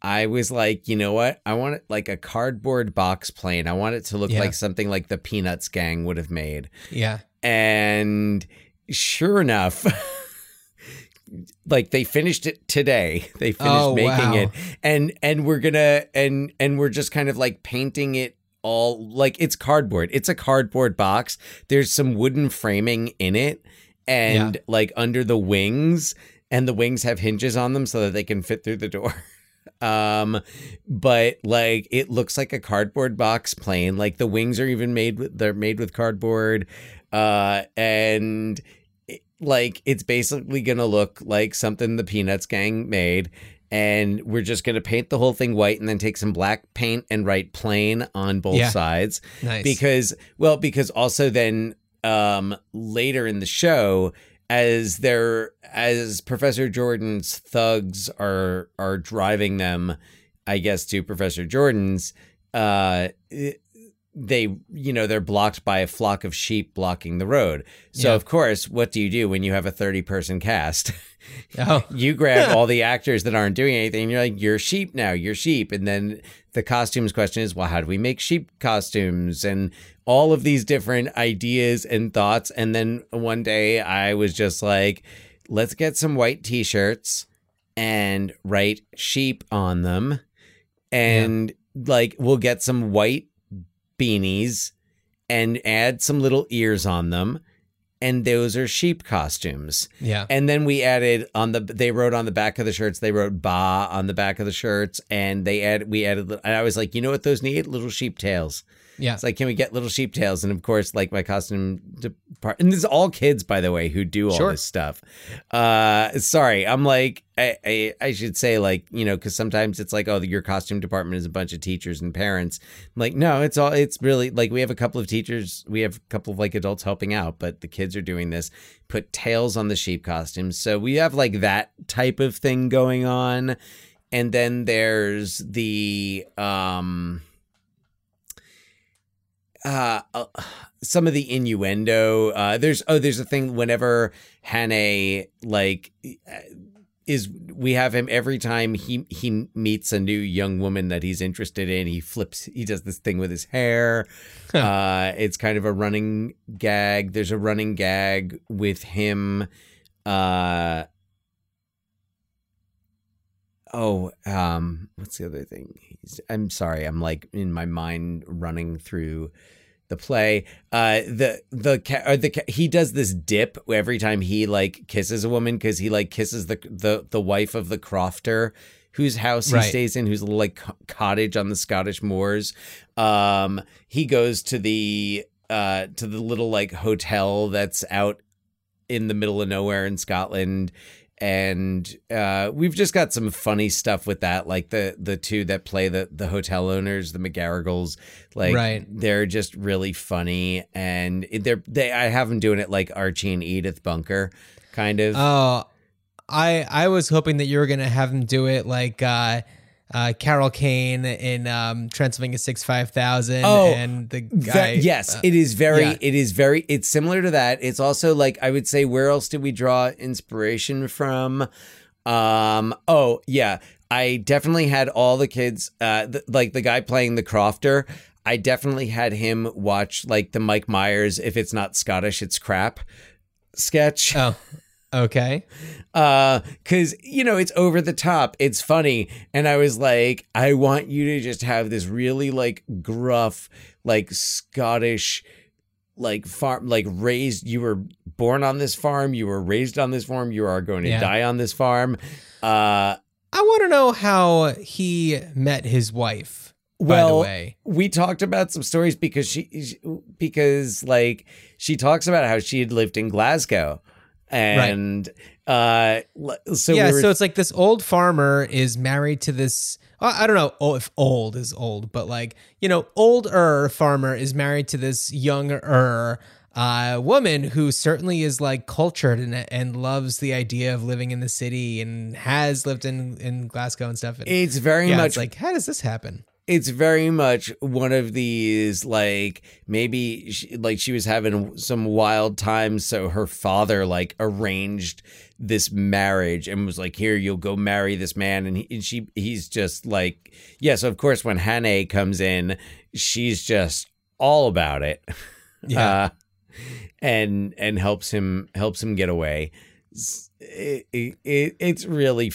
I was like, you know what? I want it like a cardboard box plane. I want it to look Yeah. like something like the Peanuts gang would have made. Yeah. And sure enough, like they finished it today. They finished Oh, making wow. it. And and we're gonna and and we're just kind of like painting it all like it's cardboard. It's a cardboard box. There's some wooden framing in it and like under the wings and the wings have hinges on them so that they can fit through the door. Um, but like it looks like a cardboard box plane. Like the wings are even made with they're made with cardboard. Uh, and it- like it's basically gonna look like something the Peanuts gang made. And we're just gonna paint the whole thing white and then take some black paint and write plane on both Yeah. sides Nice. because well because also then um later in the show as they're as professor jordan's thugs are are driving them i guess to professor jordan's uh it- they you know they're blocked by a flock of sheep blocking the road. So Yeah. of course what do you do when you have a 30 person cast? Oh, you grab all the actors that aren't doing anything you're like you're sheep now you're sheep. And then the costumes question is well how do we make sheep costumes? And all of these different ideas and thoughts. And then one day i was just like let's get some white t-shirts and write sheep on them. And like we'll get some white beanies and add some little ears on them. And those are sheep costumes. Yeah. and then we added on the they wrote on the back of the shirts they wrote ba on the back of the shirts. And they add we added and I was like you know what those need? Little sheep tails Yeah. It's like, can we get little sheep tails? And of course, like my costume department, and this is all kids, by the way, who do all Sure. this stuff. Uh, sorry, I'm like, I, I, I should say like, you know, because sometimes it's like, oh, your costume department is a bunch of teachers and parents. I'm like, no, it's all, it's really like we have a couple of teachers, we have a couple of like adults helping out, but the kids are doing this. Put tails on the sheep costumes, so we have like that type of thing going on, and then there's the um uh, uh some of the innuendo uh there's oh there's a thing whenever Hannay like is we have him every time he he meets a new young woman that he's interested in he flips he does this thing with his hair. Uh it's kind of a running gag. There's a running gag with him uh oh um what's the other thing? He's, i'm sorry i'm like in my mind running through the play. Uh the the ca- or the ca- he does this dip every time he like kisses a woman because he like kisses the the the wife of the crofter whose house he stays in whose little like co- cottage on the scottish moors. Um he goes to the uh to the little like hotel that's out in the middle of nowhere in Scotland. And uh, we've just got some funny stuff with that, like the the two that play the the hotel owners, the McGarrigles. Like Right. they're just really funny, and they're they. I have them doing it like Archie and Edith Bunker, kind of. Oh, I I was hoping that you were gonna have them do it like uh, uh, Carol Kane in um, Transylvania Six Five Thousand, Oh, and the That- guy. yes, uh, it is very. yeah. It is very. It's similar to that. It's also like I would say. Where else did we draw inspiration from? Um. Oh yeah, I definitely had all the kids. Uh, th- like the guy playing the Crofter. I definitely had him watch like the Mike Myers. If it's not Scottish, it's crap. Sketch Oh, okay. uh cuz you know it's over the top it's funny and i was like i want you to just have this really like gruff like scottish like farm like raised you were born on this farm you were raised on this farm you are going to Yeah. die on this farm uh I want to know how he met his wife. by the well way, we talked about some stories because she because like she talks about how she had lived in glasgow and uh so yeah. we were so it's like this old farmer is married to this. I don't know oh, if old is old, but like you know, older farmer is married to this younger uh, woman who certainly is like cultured and and loves the idea of living in the city and has lived in in Glasgow and stuff. And, it's very yeah, much it's like how does this happen? It's very much one of these like maybe she, like she was having some wild times so her father like arranged this marriage and was like here you'll go marry this man and, he, and she he's just like yes yeah, so of course when Hannay comes in she's just all about it Yeah. uh, and and helps him helps him get away it, it, it- it's really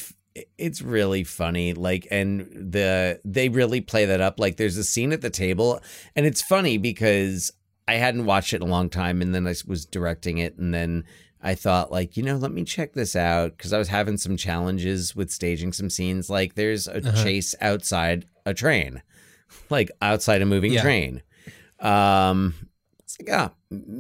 it's really funny like and the they really play that up like there's a scene at the table and it's funny because i hadn't watched it in a long time and then i was directing it and then i thought like you know let me check this out because i was having some challenges with staging some scenes like there's a chase outside a train like outside a moving Yeah. train um it's like ah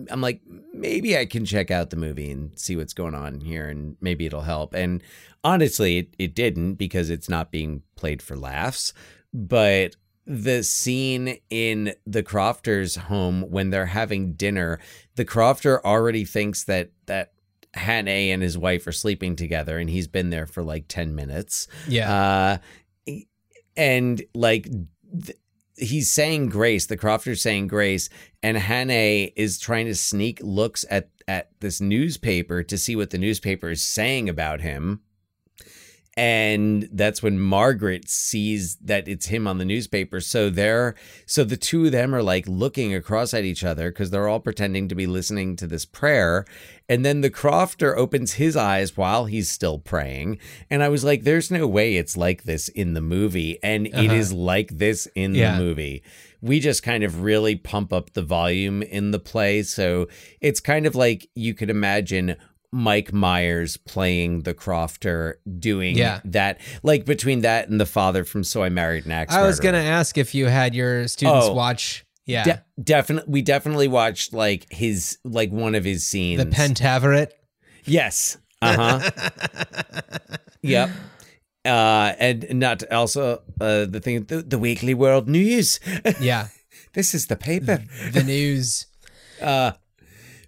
i'm like maybe i can check out the movie and see what's going on here and maybe it'll help. And honestly it, it didn't because it's not being played for laughs. But the scene in the crofters home when they're having dinner the crofter already thinks that that Hannay and his wife are sleeping together and he's been there for like 10 minutes. Yeah. uh, and like th- he's saying grace, the Crofter's saying grace, and Hannay is trying to sneak looks at at this newspaper to see what the newspaper is saying about him. And that's when Margaret sees that it's him on the newspaper. So they're so the two of them are like looking across at each other because they're all pretending to be listening to this prayer. And then the Crofter opens his eyes while he's still praying. And I was like, there's no way it's like this in the movie. And it Uh-huh. is like this in Yeah. the movie. We just kind of really pump up the volume in the play. So it's kind of like you could imagine Mike Myers playing the Crofter doing Yeah. that, like between that and the father from So I Married an Axe I was gonna ask if you had your students Oh. watch Yeah. De- definitely, we definitely watched like his like one of his scenes. the Pentaverate. Yes. Uh huh. yep. Uh, and not also uh the thing the, the Weekly World News. Yeah. this is the paper. The news. Uh,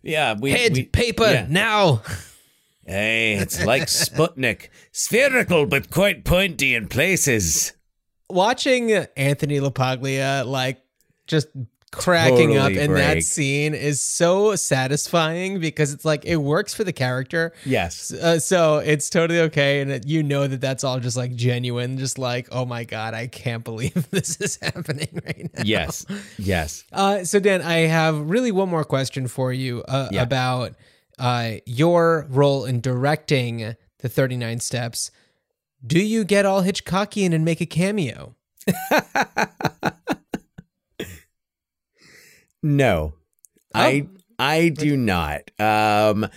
yeah. We Head we- paper yeah. now. Hey, it's like Sputnik, spherical but quite pointy in places. Watching Anthony LaPaglia like just cracking up Totally in that scene is so satisfying because it's like it works for the character. Yes. Uh, so it's totally okay, and it, you know that that's all just like genuine, just like oh my god, I can't believe this is happening right now. Yes. Yes. Uh, so Dan, I have really one more question for you uh, Yeah. about uh, your role in directing the Thirty Nine Steps. Do you get all Hitchcockian and make a cameo? No, I I do not. Um,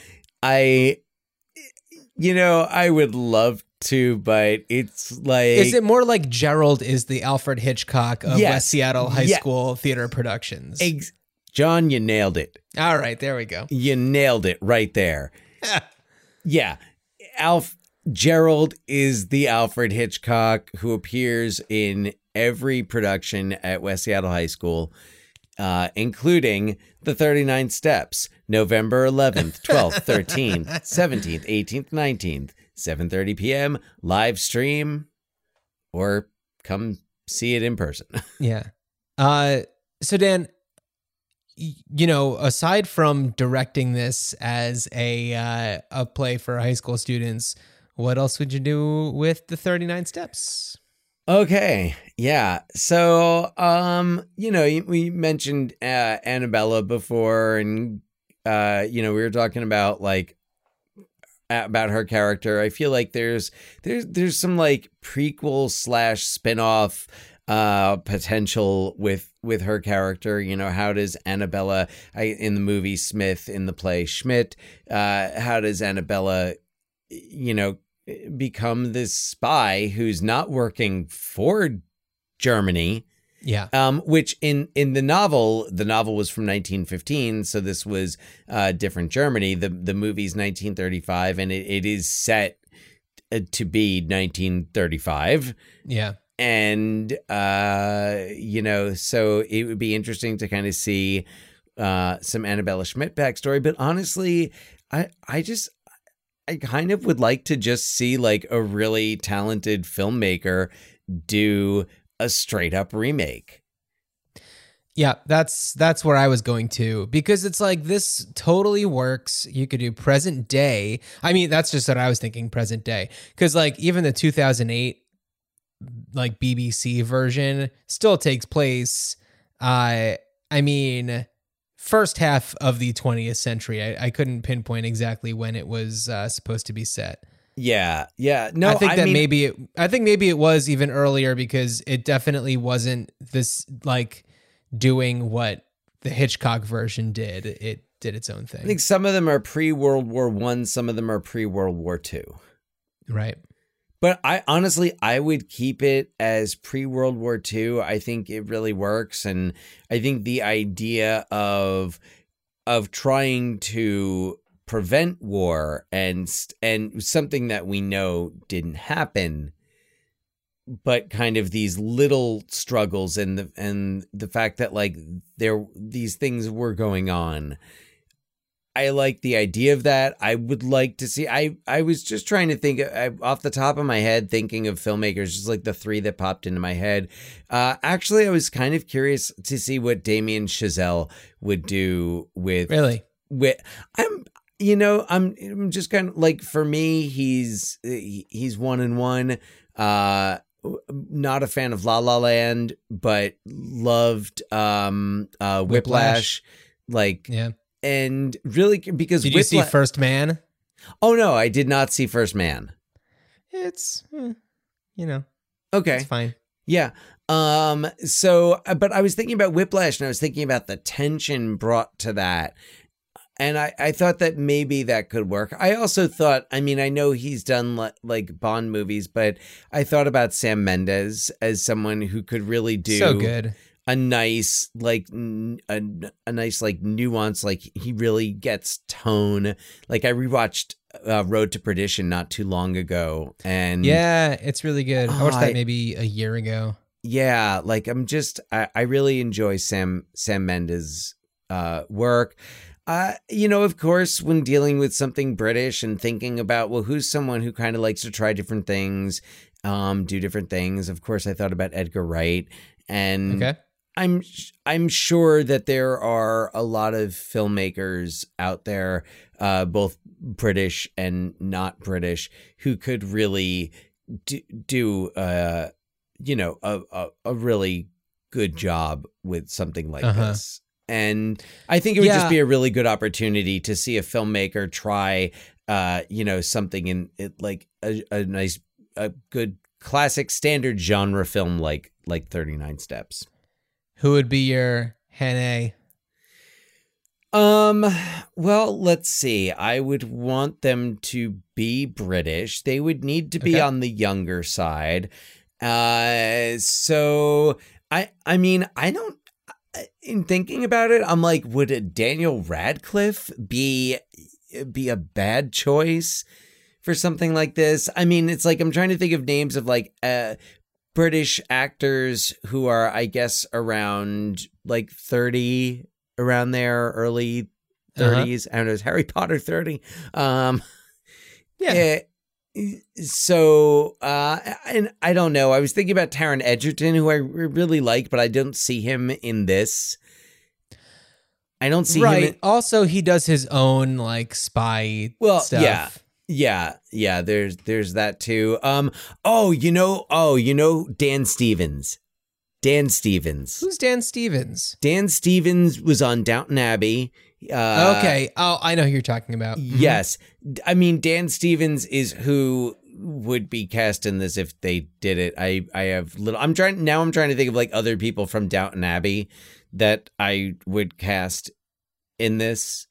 I, you know, I would love to, but it's like Is it more like Gerald is the Alfred Hitchcock of Yes. West Seattle High Yeah. School theater productions? Ex- John? You nailed it. all right, there we go. You nailed it right there. yeah, Alf Gerald is the Alfred Hitchcock who appears in every production at West Seattle High School. Uh, including the 39 steps november 11th 12th 13th 17th 18th 19th 7.30 p.m live stream or come see it in person Yeah. Uh so Dan you know, aside from directing this as a uh, a play for high school students, what else would you do with the 39 steps? Okay. Yeah. So, um, you know, we mentioned uh, Annabella before, and uh, you know, we were talking about like about her character. I feel like there's there's there's some like prequel slash spinoff uh potential with with her character you know how does annabella I, in the movie smith in the play schmidt uh how does annabella you know become this spy who's not working for Germany, Yeah. um, which in in the novel, the novel was from 1915, so this was uh, different Germany. The the movie's 1935, and it, it is set uh, to be 1935 Yeah. and uh you know so it would be interesting to kind of see uh some annabella schmidt backstory but honestly i i just i kind of would like to just see like a really talented filmmaker do a straight up remake Yeah, that's that's where I was going to because it's like this totally works. You could do present day. I mean, that's just what I was thinking present day cuz like even the 2008 like BBC version still takes place uh I mean first half of the 20th century. I, I couldn't pinpoint exactly when it was uh, supposed to be set. yeah yeah no I think that mean, maybe it, I think maybe it was even earlier because it definitely wasn't this like doing what the Hitchcock version did. It did its own thing. i think some of them are pre-world war one some of them are pre-world war two right. But I honestly, I would keep it as pre World War II. I think it really works, and I think the idea of of trying to prevent war and and something that we know didn't happen, but kind of these little struggles and the and the fact that like there these things were going on. I like the idea of that. I would like to see. I I was just trying to think I, off the top of my head, thinking of filmmakers, just like the three that popped into my head. Uh, actually, I was kind of curious to see what Damien Chazelle would do with Really. with. I'm you know I'm I'm just kind of like for me he's he's one and one. Uh, not a fan of La La Land, but loved um uh Whiplash. Whiplash. Like Yeah. And really because Did you see First Man? oh no i did not see first man It's eh, you know, okay it's fine. yeah um so uh, but i was thinking about whiplash and i was thinking about the tension brought to that and I, I thought that maybe that could work. I also thought, I mean, I know he's done li- like Bond movies, but I thought about Sam Mendes as someone who could really do so good. A nice like n- a, a nice like nuance like he really gets tone like i rewatched uh, road to perdition not too long ago and Yeah, it's really good. I watched that maybe a year ago. yeah like i'm just i, I really enjoy sam sam mendes uh work uh you know of course when dealing with something british and thinking about well who's someone who kind of likes to try different things um do different things of course i thought about edgar wright and Okay. I'm I'm sure that there are a lot of filmmakers out there, uh, both British and not British, who could really do, do uh, you know, a, a a really good job with something like Uh-huh. this. And I think it would Yeah. just be a really good opportunity to see a filmmaker try, uh, you know, something in it like a, a nice, a good classic standard genre film like like Thirty Nine Steps. Who would be your Hannay? Um, well, let's see. I would want them to be British. They would need to be Okay. on the younger side. Uh, so I, I mean, I don't. In thinking about it, I'm like, would Daniel Radcliffe be be a bad choice for something like this? I mean, it's like I'm trying to think of names of like uh British actors who are, I guess, around like 30, around there, early Uh-huh. 30s. I don't know, is Harry Potter 30? Um, Yeah. eh, so, uh, and I don't know. I was thinking about Taron Egerton, who I really like, but I don't see him in this. I don't see right. him. In, also, he does his own like spy Well, stuff. yeah. Yeah, yeah. There's there's that too. Um. Oh, you know. Oh, you know Dan Stevens. Dan Stevens. Who's Dan Stevens? Dan Stevens was on Downton Abbey. Uh, okay. Oh, I know who you're talking about. Mhm. Yes. I mean, Dan Stevens is who would be cast in this if they did it. I, I have little, I'm trying, now I'm trying to think of like other people from Downton Abbey that I would cast in this.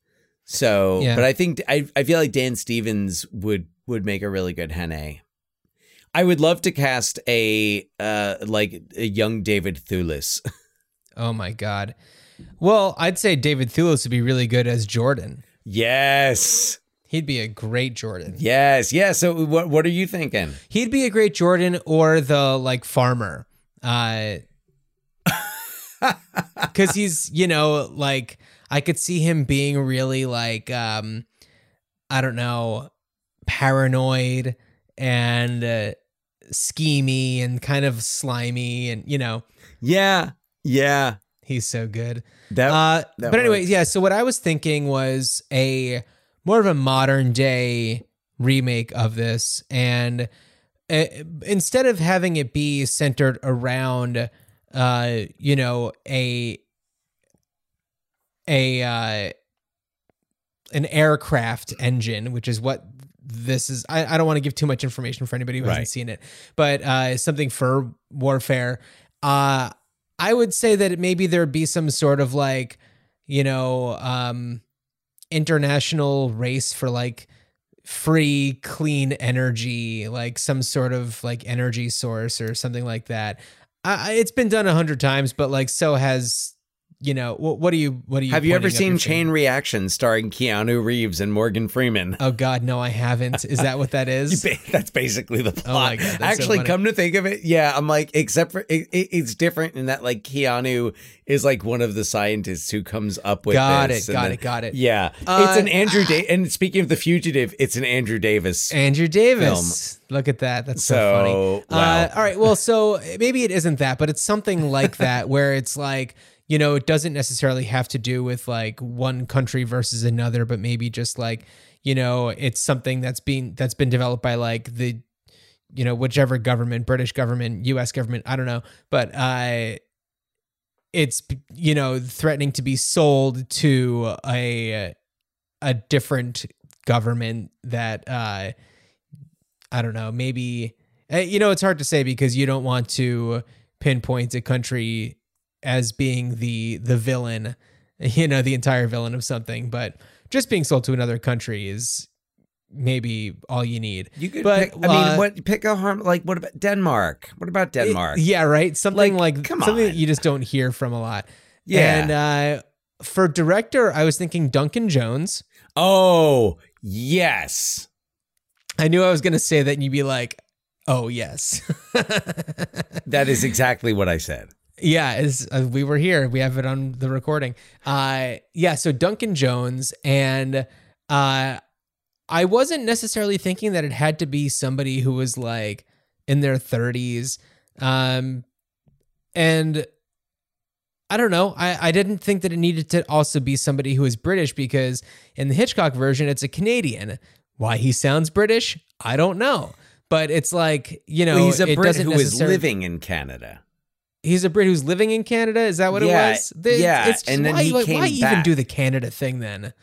So, Yeah. but I think, I, I feel like Dan Stevens would, would make a really good Hannay. I would love to cast a, uh, like a young David Thewlis. Oh my god. Well, I'd say David Thewlis would be really good as Jordan. yes. He'd be a great Jordan. Yes. Yeah. So what, what are you thinking? He'd be a great Jordan or the like farmer. Uh cuz he's, you know, like I could see him being really like um I don't know, paranoid and uh, schemy and kind of slimy and you know, Yeah. Yeah. he's so good. That, Uh, that but anyway, works. yeah. So what I was thinking was a more of a modern day remake of this, and uh, instead of having it be centered around, uh, you know, a a uh, an aircraft engine, which is what this is. I, I don't want to give too much information for anybody who Right. hasn't seen it, but uh, something for warfare. Uh, I would say that maybe there'd be some sort of like, you know, um, international race for like free, clean energy, like some sort of like energy source or something like that. I, it's been done a hundred times, but like so has, you know, what, what do you, what do you? Have you ever seen Chain? Reaction starring Keanu Reeves and Morgan Freeman? Oh God, no, I haven't. Is that what that is? That's basically the plot. Oh my God, that's so Actually, come to think of it, yeah, I'm like, except for it, it, it's different in that like Keanu is like one of the scientists who comes up with. Got it, got then- it, got it. Yeah, Uh, it's an Andrew. Da- and speaking of the fugitive, it's an Andrew Davis. Andrew Davis. Look at that. That's so, So, funny. wow. Uh, all right. Well, so maybe it isn't that, but it's something like that where it's like, you know, it doesn't necessarily have to do with like one country versus another, but maybe just like, you know, it's something that's being that's been developed by like the you know, whichever government, British government, US government, I don't know, but uh it's you know, threatening to be sold to a a different government that uh I don't know, maybe uh, you know it's hard to say because you don't want to pinpoint a country as being the the villain, you know, the entire villain of something, but just being sold to another country is maybe all you need. You could But, pick, I mean, uh, what pick a harm like what about Denmark? What about Denmark? Yeah, right. Something Like, like, come something that you just don't hear from a lot. Yeah. And uh, for director, I was thinking Duncan Jones. Oh, yes. I knew I was going to say that, and you'd be like, "Oh yes." That is exactly what I said. Yeah, as uh, we were here, we have it on the recording. Uh, yeah, so Duncan Jones, and uh, I wasn't necessarily thinking that it had to be somebody who was like in their thirties, um, and I don't know. I I didn't think that it needed to also be somebody who was British because in the Hitchcock version, it's a Canadian. Why he sounds British, I don't know. But it's like you know, Well, he's a it Brit who is living in Canada. He's a Brit who's living in Canada. Is that what Yeah, it was? The- yeah, It's and then why, he why- came why even do the Canada thing then?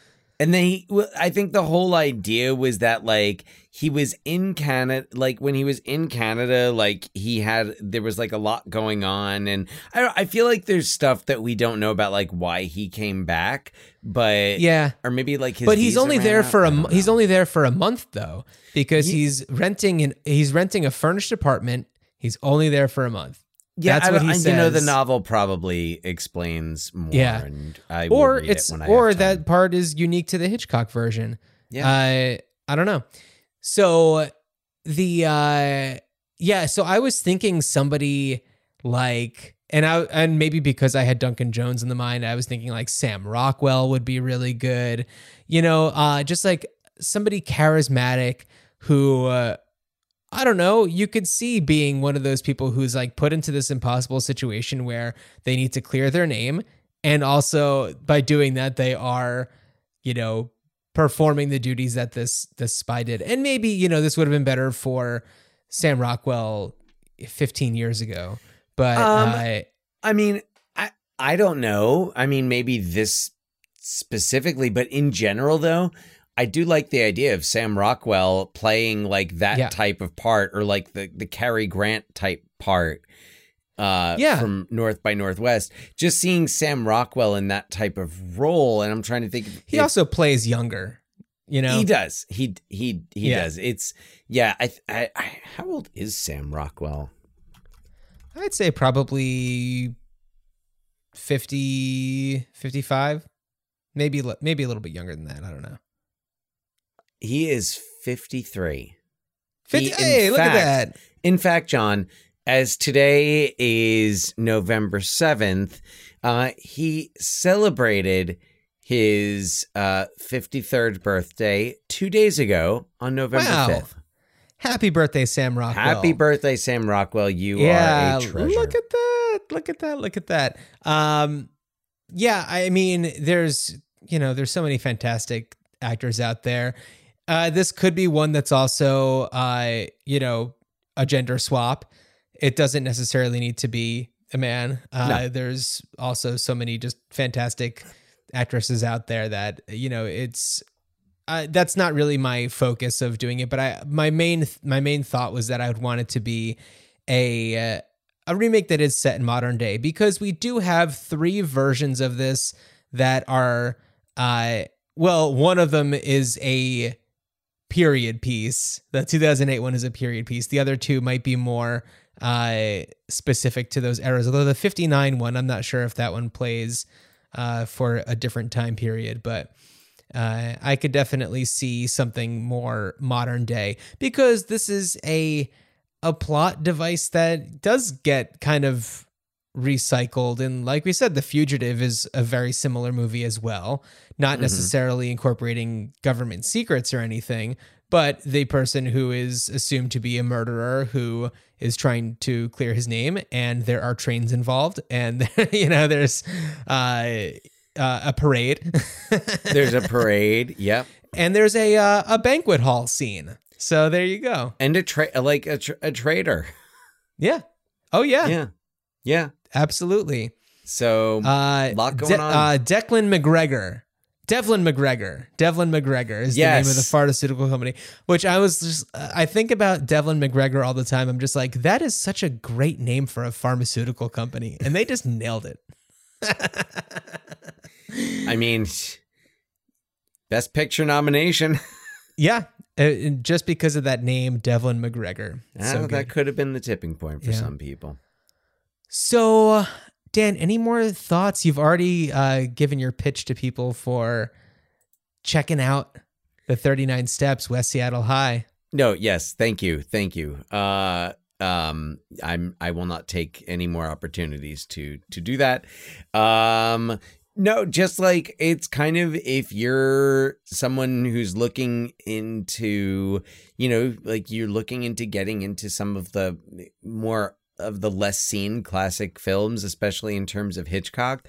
And then he, well, I think the whole idea was that like he was in Canada, like when he was in Canada, like he had there was like a lot going on, and I I feel like there's stuff that we don't know about like why he came back, but Yeah. or maybe like his But he's only there out, for a he's only there for a month though because Ye- he's renting an he's renting a furnished apartment. He's only there for a month. Yeah. that's what he I- You know, the novel probably explains more. Yeah. and I Or read it's it when I or that part is unique to the Hitchcock version. Yeah. Uh, I don't know. So the uh yeah, so I was thinking somebody like and I and maybe because I had Duncan Jones in the mind, I was thinking like Sam Rockwell would be really good. You know, uh just like somebody charismatic who uh I don't know, you could see being one of those people who's like put into this impossible situation where they need to clear their name and also by doing that they are, you know, performing the duties that this this spy did. And maybe, you know, this would have been better for Sam Rockwell 15 years ago. But Um, uh, I mean, I I don't know. I mean, maybe this specifically, but in general, though, I do like the idea of Sam Rockwell playing like that Yeah. type of part, or like the the Cary Grant type part. Uh, Yeah. from North by Northwest, just seeing Sam Rockwell in that type of role, and I'm trying to think. he if- also plays younger, you know. he does. He he he Yeah. does. It's yeah. I, I I how old is Sam Rockwell? I'd say probably 50 55. Maybe maybe a little bit younger than that, I don't know. He is 53. 50, He- hey, look fact- at that. In fact, John, as today is November 7th, uh, he celebrated his uh, 53rd birthday two days ago on November Wow. 5th. Happy birthday, Sam Rockwell. Happy birthday, Sam Rockwell. You yeah, are a treasure. look at that. Look at that. Look at that. Um, yeah, I mean, there's you know, there's so many fantastic actors out there. Uh, this could be one that's also uh, you know, a gender swap. It doesn't necessarily need to be a man. Uh, No. There's also so many just fantastic actresses out there that you know it's uh, that's not really my focus of doing it but i my main my main thought was that i would want it to be a uh, a remake that is set in modern day because we do have three versions of this that are uh well one of them is a period piece. The 2008 one is a period piece. The other two might be more uh specific to those eras although the 59 one i'm not sure if that one plays uh for a different time period but uh, I could definitely see something more modern day because this is a a plot device that does get kind of recycled and like we said the fugitive is a very similar movie as well not necessarily incorporating government secrets or anything but the person who is assumed to be a murderer who is trying to clear his name and there are trains involved and you know there's uh, uh, a parade There's a parade. Yep. and there's a uh, a banquet hall scene. So there you go. And a tra- like a, tra- a trader. Yeah. Oh yeah. Yeah. Yeah. Absolutely. So Uh, lot going De- on. Uh, Declan McGregor. Devlin MacGregor. Devlin MacGregor is the name of the pharmaceutical company. Which I was just, uh, I think about Devlin MacGregor all the time. I'm just like, that is such a great name for a pharmaceutical company, and they just nailed it. I mean, best picture nomination. Yeah, Uh, just because of that name, Devlin MacGregor. Ah, so that could have been the tipping point for Yeah. some people. So, Dan, any more thoughts? You've already uh, given your pitch to people for checking out the 39 Steps West Seattle High. No, yes, thank you, thank you. Uh, um, I'm I will not take any more opportunities to to do that. Um, no, just like it's kind of if you're someone who's looking into, you know, like you're looking into getting into some of the more of the less seen classic films, especially in terms of Hitchcock.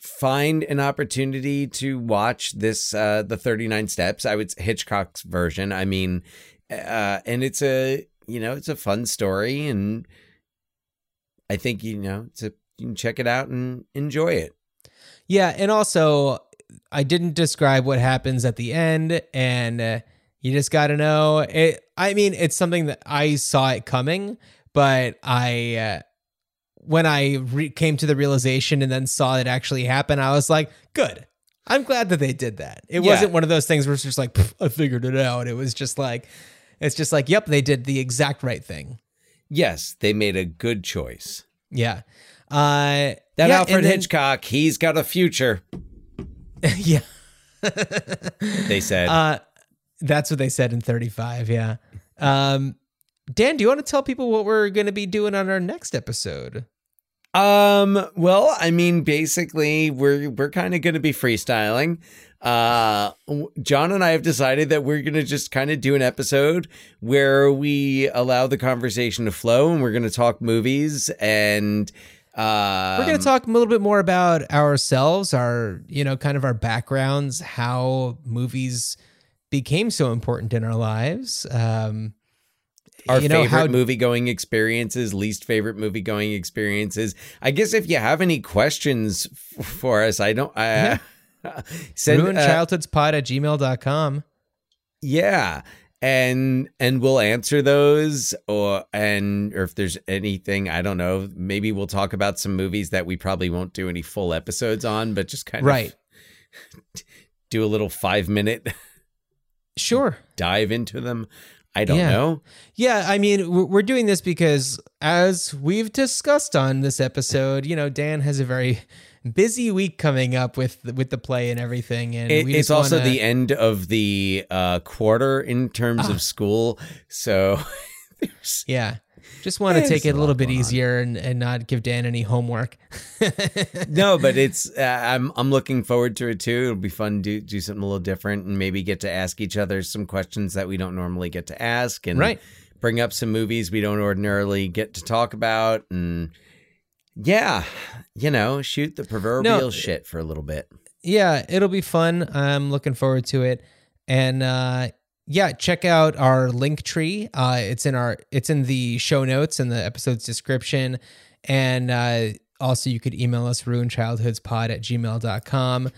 Find an opportunity to watch this, uh, the 39 Steps. I would Hitchcock's version. I mean, uh, and it's a, you know, it's a fun story. And I think, you know, it's a, you can check it out and enjoy it. Yeah, and also I didn't describe what happens at the end, and uh, you just got to know. It. I mean, it's something that I saw it coming, but I uh, when I re- came to the realization and then saw it actually happen, I was like, good. I'm glad that they did that. It Yeah. wasn't one of those things where it's just like I figured it out. It was just like it's just like, yep, they did the exact right thing. Yes, they made a good choice. Yeah. Uh, That yeah, Alfred then- Hitchcock, he's got a future, yeah. they said. Uh, that's what they said in 35. Yeah. Um, Dan, do you want to tell people what we're going to be doing on our next episode? Um, well, I mean, basically, we're we're kind of going to be freestyling. Uh, John and I have decided that we're going to just kind of do an episode where we allow the conversation to flow, and we're going to talk movies and. Uh, We're going to talk a little bit more about ourselves, our, you know, kind of our backgrounds, how movies became so important in our lives. Um, our you know, favorite how- movie going experiences, least favorite movie going experiences. I guess if you have any questions f- for us, I don't. I, send ruined uh, at gmail.com. Yeah. And and we'll answer those or and or if there's anything, I don't know, maybe we'll talk about some movies that we probably won't do any full episodes on, but just kind Right. of do a little 5 minute Sure. dive into them. I don't Yeah. know. Yeah, I mean, we're doing this because, as we've discussed on this episode, you know, Dan has a very busy week coming up with with the play and everything, and It, we it's just also wanna- the end of the uh quarter in terms Ah. of school. So yeah. Just want to take it a little bit easier and, and not give Dan any homework. no, but it's uh, I'm I'm looking forward to it too. It'll be fun to do something a little different and maybe get to ask each other some questions that we don't normally get to ask and Right. bring up some movies we don't ordinarily get to talk about and yeah, you know, shoot the proverbial shit for a little bit. yeah, it'll be fun. I'm looking forward to it. And uh yeah, check out our link tree. Uh it's in our it's in the show notes and the episode's description. And uh also you could email us ruinchildhoodspod at gmail.com.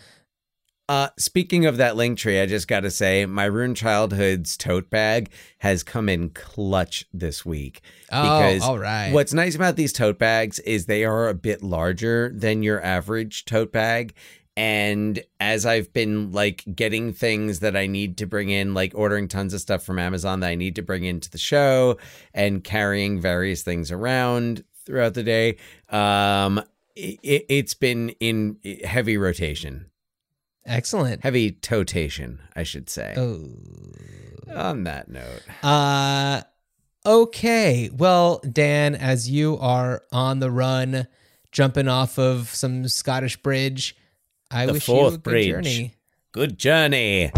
Uh, speaking of that link tree, I just got to say, my Ruined Childhood's tote bag has come in clutch this week. Oh, because all right. What's nice about these tote bags is they are a bit larger than your average tote bag. And as I've been like getting things that I need to bring in, like ordering tons of stuff from Amazon that I need to bring into the show and carrying various things around throughout the day, um, it, it's been in heavy rotation Excellent. heavy totation, I should say. Oh. On that note, Uh okay. Well, Dan, as you are on the run, jumping off of some Scottish bridge, I The wish you a fourth good bridge. journey. good journey.